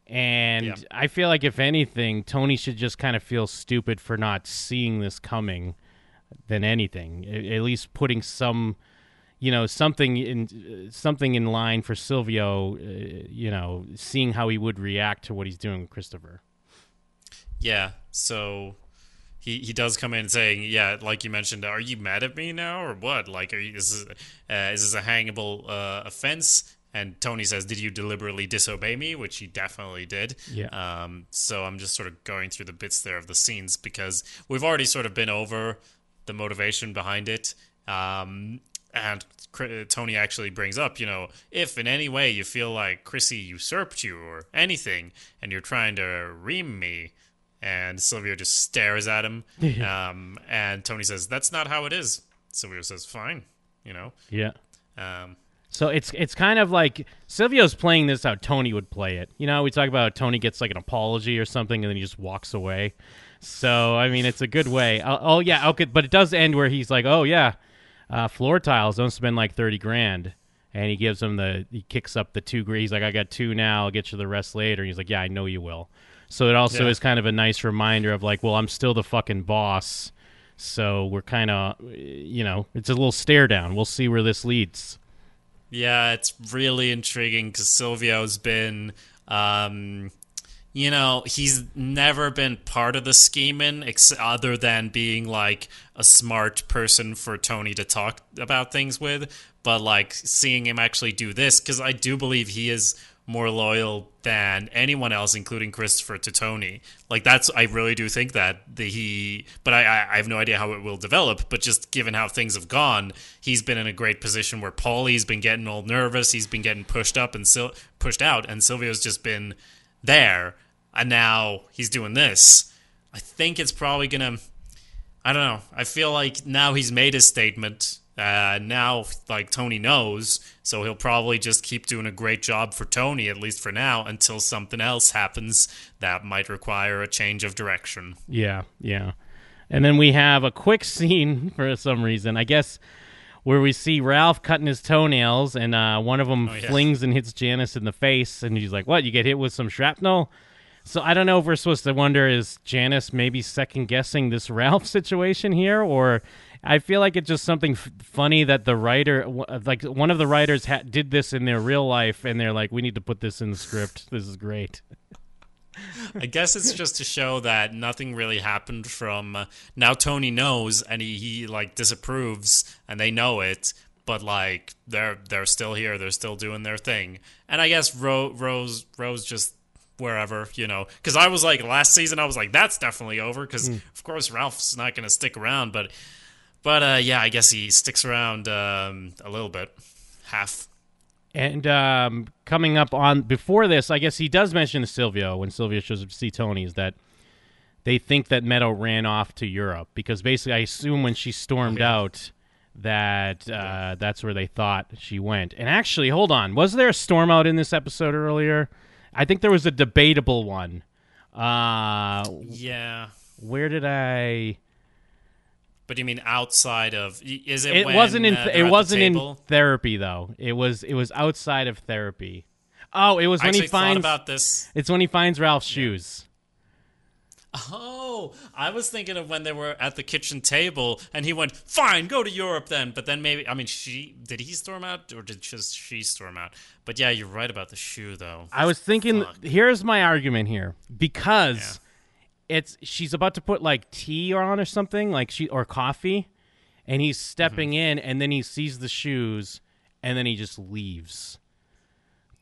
And Yeah. I feel like if anything, Tony should just kind of feel stupid for not seeing this coming than anything. At least putting some, you know, something in something in line for Silvio. Uh, you know, seeing how he would react to what he's doing with Christopher. Yeah. So he he does come in saying, yeah, like you mentioned, are you mad at me now or what? Like, are you is this, uh, is this a hangable uh, offense? And Tony says, "Did you deliberately disobey me?" Which he definitely did. Yeah. Um, so I'm just sort of going through the bits there of the scenes because we've already sort of been over the motivation behind it. Um, and Cr- Tony actually brings up, you know, if in any way you feel like Chrissy usurped you or anything, and you're trying to ream me, and Silvio just stares at him, [LAUGHS] um, and Tony says, "That's not how it is." Silvio says, "Fine," you know. Yeah. Um, So it's it's kind of like Silvio's playing this how Tony would play it. You know, we talk about Tony gets like an apology or something, and then he just walks away. So I mean, it's a good way. Oh, oh yeah, okay, but it does end where he's like, "Oh yeah, uh, floor tiles don't spend like thirty grand," and he gives him the he kicks up the two. He's like, "I got two now. I'll get you the rest later." And he's like, "Yeah, I know you will." So it also Yeah. is kind of a nice reminder of like, well, I'm still the fucking boss. So we're kind of, you know, it's a little stare down. We'll see where this leads. Yeah, it's really intriguing because Silvio's been, um, you know, he's never been part of the scheming ex- other than being like a smart person for Tony to talk about things with. But like seeing him actually do this, because I do believe he is more loyal than anyone else, including Christopher to Tony. Like that's I really do think that the, he, but I, I I have no idea how it will develop. But just given how things have gone, he's been in a great position where Paulie's been getting all nervous, he's been getting pushed up and Sil- pushed out, and Silvio's just been there, and now he's doing this. I think it's probably gonna. I don't know. I feel like now he's made his statement. Uh, now, like Tony knows, so he'll probably just keep doing a great job for Tony, at least for now, until something else happens that might require a change of direction. Yeah, yeah. And then we have a quick [LAUGHS] scene for some reason, I guess, where we see Ralph cutting his toenails, and uh, one of them Oh, yeah. flings and hits Janice in the face, and he's like, "What? You get hit with some shrapnel?" So I don't know if we're supposed to wonder is Janice maybe second guessing this [LAUGHS] Ralph situation here, or I feel like it's just something f- funny that the writer, w- like one of the writers, ha- did this in their real life, and they're like, "We need to put this in the script. This is great." [LAUGHS] I guess it's just to show that nothing really happened from uh, now. Tony knows, and he, he like disapproves, and they know it. But like they're they're still here. They're still doing their thing. And I guess Ro- Rose Rose just wherever you know. Because I was like last season, I was like that's definitely over. Because of course Ralph's not going to stick around. But but uh, yeah, I guess he sticks around um, a little bit, half. And um, coming up on before this, I guess he does mention to Silvio when Silvio shows up to see Tony is that they think that Meadow ran off to Europe because basically, I assume when she stormed out that uh, that's where they thought she went. And actually, hold on, was there a storm out in this episode earlier? I think there was a debatable one. Uh, Yeah. where did I? But you mean outside of? Is it? It wasn't in. uh, th- it wasn't in therapy though. It was. It was outside of therapy. Oh, it was I when he finds. about this. It's when he finds Ralph's shoes. Oh, I was thinking of when they were at the kitchen table, and he went, "Fine, go to Europe then." But then maybe, I mean, she did he storm out, or did just she storm out? But yeah, you're right about the shoe, though. I was thinking. Fuck. Here's my argument here because it's she's about to put like tea on or something like she or coffee, and he's stepping Mm-hmm. in, and then he sees the shoes, and then he just leaves.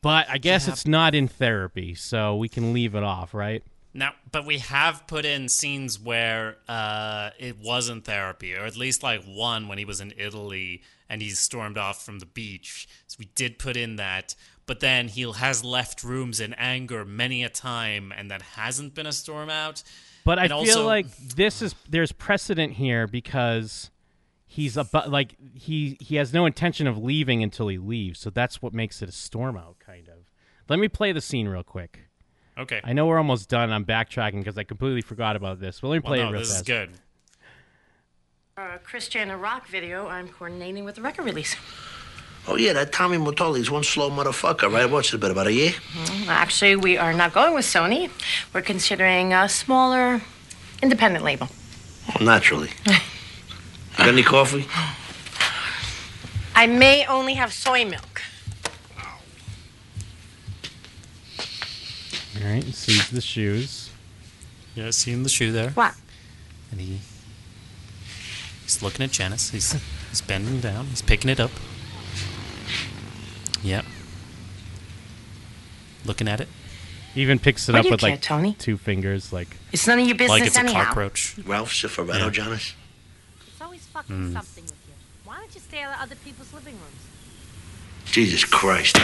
But I guess Yeah. it's not in therapy, so we can leave it off, right? Now, but we have put in scenes where uh, it wasn't therapy, or at least like one when he was in Italy and he stormed off from the beach. So we did put in that. But then he has left rooms in anger many a time, and that hasn't been a storm out. But I And feel also- like this is there's precedent here because he's about like he he has no intention of leaving until he leaves, so that's what makes it a storm out kind of. Let me play the scene real quick. Okay. I know we're almost done. I'm backtracking because I completely forgot about this. But let me well, play no, it real this is good. Uh, For a Christiana Rock video, I'm coordinating with the record release. [LAUGHS] Oh, yeah, that Tommy Mottola's one slow motherfucker, right? What's it been, about a year? Mm-hmm. Actually, we are not going with Sony. We're considering a smaller, independent label. Oh, naturally. [LAUGHS] you got any coffee? I may only have soy milk. All right, he sees the shoes. Yeah, seeing the shoe there, What? and he he's looking at Janice. He's he's bending down. He's picking it up. Yep. Looking at it He even picks it Why up with care, like Tony? two fingers. Like It's none of your business like it's a anyhow. cockroach. Ralph Cifaretto, Yeah. Janice? It's always fucking hmm. something with you. Why don't you stay out of other people's living rooms? Jesus Christ.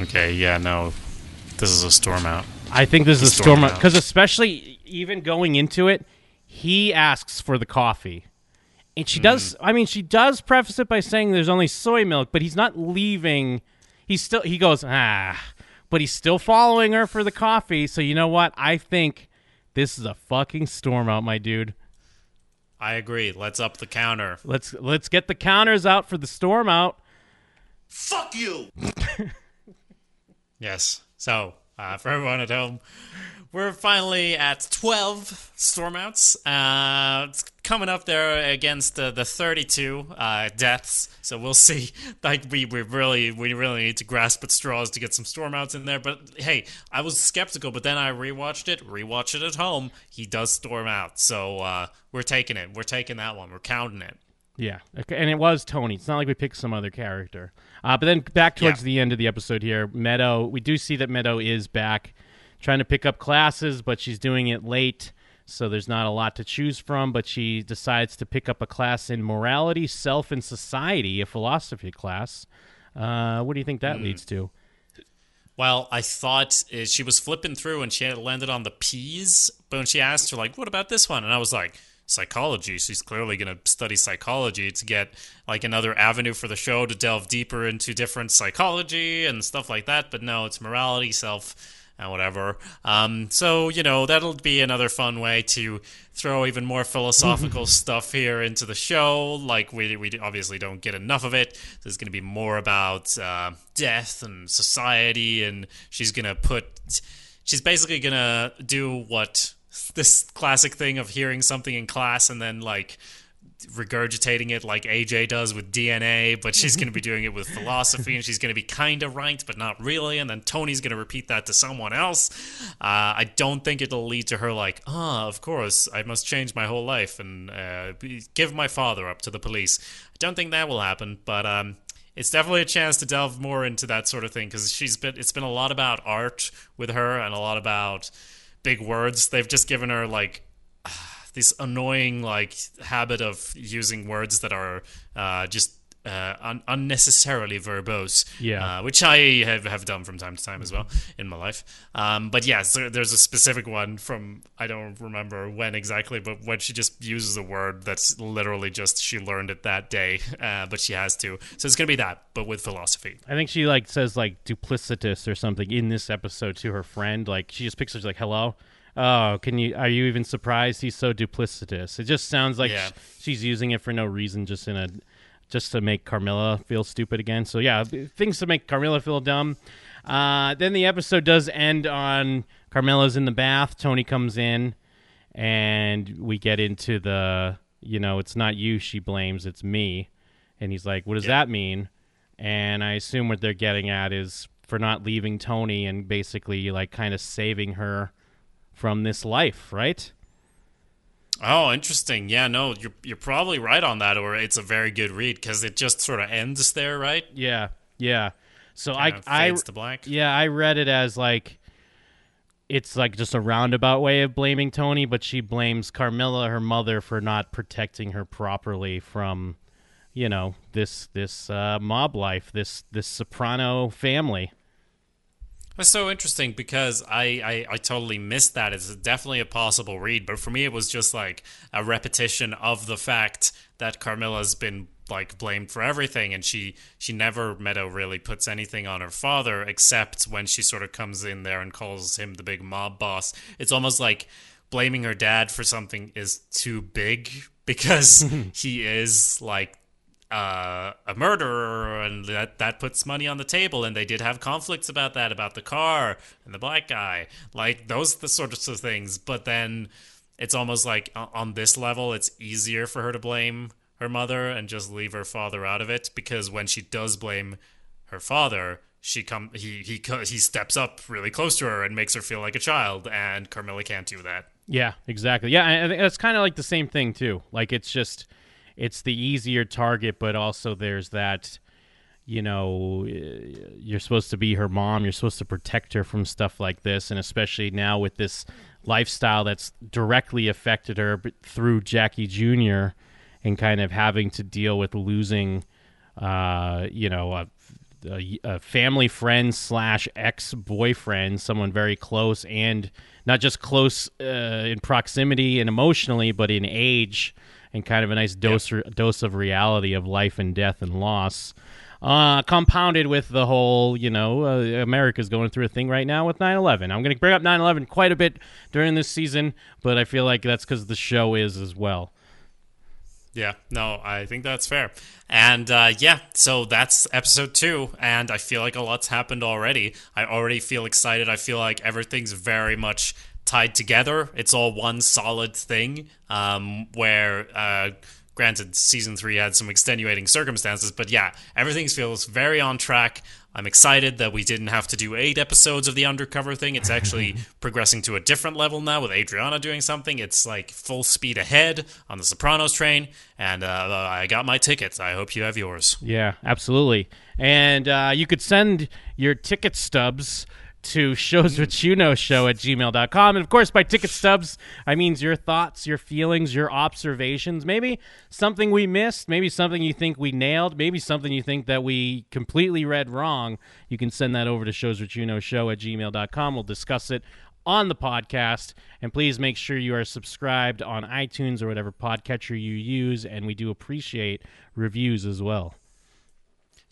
Okay, yeah, no, this is a storm out. I think this is a He's storm out out. because especially even going into it, he asks for the coffee, and she does. I mean, she does preface it by saying there's only soy milk, but he's not leaving. He's still. He goes ah, but he's still following her for the coffee. So you know what? I think this is a fucking storm out, my dude. I agree. Let's up the counter. Let's let's get the counters out for the storm out. Fuck you! [LAUGHS] Yes. So, uh, for everyone at home, we're finally at 12 stormouts. Uh, it's coming up there against uh, the 32 uh, deaths. So we'll see. [LAUGHS] Like we, we really we really need to grasp at straws to get some stormouts in there. But hey, I was skeptical, but then I rewatched it. Rewatch it at home. He does storm out. So uh, we're taking it. We're taking that one. We're counting it. Yeah, okay, and it was Tony. It's not like we picked some other character. Uh, but then back towards Yeah. the end of the episode here, Meadow. We do see that Meadow is back, trying to pick up classes, but she's doing it late, so there's not a lot to choose from. But she decides to pick up a class in morality, self, and society, a philosophy class. Uh, what do you think that leads to? Well, I thought uh, she was flipping through and she had landed on the P's, but when she asked her, like, what about this one? And I was like, psychology. She's clearly going to study psychology to get, like, another avenue for the show to delve deeper into different psychology and stuff like that. But no, it's morality, self, and whatever. Um, so, you know, that'll be another fun way to throw even more philosophical [LAUGHS] stuff here into the show. Like, we, we obviously don't get enough of it. There's going to be more about uh, death and society, and she's going to put. She's basically going to do what this classic thing of hearing something in class and then, like, regurgitating it like AJ does with DNA, but she's going to be [LAUGHS] doing it with philosophy, and she's going to be kind of right, but not really. And then Tony's going to repeat that to someone else. Uh, I don't think it'll lead to her like, ah, of course, I must change my whole life and uh, give my father up to the police. I don't think that will happen, but um, it's definitely a chance to delve more into that sort of thing because she's been. It's been a lot about art with her and a lot about big words. They've just given her like this annoying like habit of using words that are uh, just uh, un- unnecessarily verbose. Yeah. uh, which I have, have done from time to time as well in my life. Um, but yeah, so there's a specific one from I don't remember when exactly, but when she just uses a word that's literally just she learned it that day, [LAUGHS] uh, but she has to. So it's gonna be that, but with philosophy. I think she like says like duplicitous or something in this episode to her friend. Like she just picks her she's like, "Hello, oh, can you? Are you even surprised he's so duplicitous?" It just sounds like Yeah. sh- she's using it for no reason, just in a just to make Carmela feel stupid again. So yeah, things to make Carmela feel dumb. Uh, then the episode does end on Carmela's in the bath. Tony comes in, and we get into the you know it's not you she blames, it's me. And he's like, "What does that mean?" And I assume what they're getting at is for not leaving Tony and basically like kind of saving her from this life, right? Oh, interesting. Yeah, no, you're you're probably right on that, or it's a very good read because it just sort of ends there, right? Yeah, yeah. So Kinda I, I, to black. yeah, I read it as like it's like just a roundabout way of blaming Tony, but she blames Carmela, her mother, for not protecting her properly from, you know, this this uh, mob life, this this soprano family. That's so interesting because I, I, I totally missed that. It's definitely a possible read, but for me, it was just like a repetition of the fact that Carmela's been like blamed for everything, and she she never Meadow really puts anything on her father except when she sort of comes in there and calls him the big mob boss. It's almost like blaming her dad for something is too big [LAUGHS] because [LAUGHS] he is like uh, a murderer, and that that puts money on the table. And they did have conflicts about that, about the car and the black guy, like those the sorts of things. But then it's almost like on this level, it's easier for her to blame her mother and just leave her father out of it because when she does blame her father. She come he he he steps up really close to her and makes her feel like a child, and Carmela can't do that. Yeah, exactly. Yeah, think that's kind of like the same thing too. Like it's just it's the easier target, but also there's that you know uh, you're supposed to be her mom, you're supposed to protect her from stuff like this, and especially now with this lifestyle that's directly affected her through Jackie Jr. and kind of having to deal with losing uh, you know a, a, a family friend slash ex boyfriend, someone very close and not just close uh, in proximity and emotionally, but in age and kind of a nice dose dose of reality of life and death and loss. Uh, compounded with the whole, you know, uh, America's going through a thing right now with 9 11. I'm going to bring up 9 11 quite a bit during this season, but I feel like that's because the show is as well. Yeah, no, I think that's fair. And uh, yeah, so that's episode two, and I feel like a lot's happened already. I already feel excited. I feel like everything's very much tied together. It's all one solid thing. Um, where, uh, granted, season three had some extenuating circumstances, but yeah, everything feels very on track. I'm excited that we didn't have to do eight episodes of the undercover thing. It's actually [LAUGHS] progressing to a different level now with Adriana doing something. It's like full speed ahead on the Sopranos train, and uh, I got my tickets. I hope you have yours. Yeah, absolutely. And uh, you could send your ticket stubs to shows what you know show at gmail.com and of course by ticket stubs i means your thoughts your feelings your observations. Maybe something we missed maybe something you think we nailed maybe something you think that we completely read wrong. You can send that over to shows what you know show at gmail.com we'll discuss it on the podcast. And please make sure you are subscribed on itunes or whatever podcatcher you use. And we do appreciate reviews as well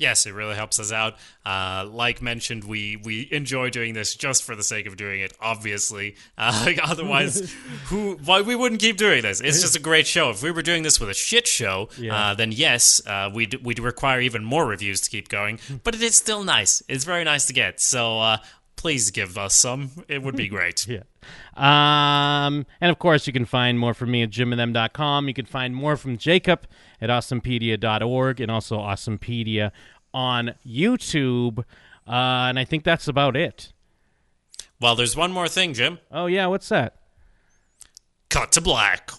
Yes, it really helps us out. Uh, like mentioned, we we enjoy doing this just for the sake of doing it. Obviously, uh, [LAUGHS] otherwise, [LAUGHS] who why we wouldn't keep doing this? It's just a great show. If we were doing this with a shit show, Yeah. uh, then yes, uh, we'd we'd require even more reviews to keep going. But it is still nice. It's very nice to get. So uh, please give us some. It would be great. Yeah. Um, and of course, you can find more from me at jimandthem.com. You can find more from Jacob at awesomepedia.org and also awesomepedia on YouTube. Uh, and I think that's about it. Well, there's one more thing, Jim. Oh, yeah, what's that? Cut to black.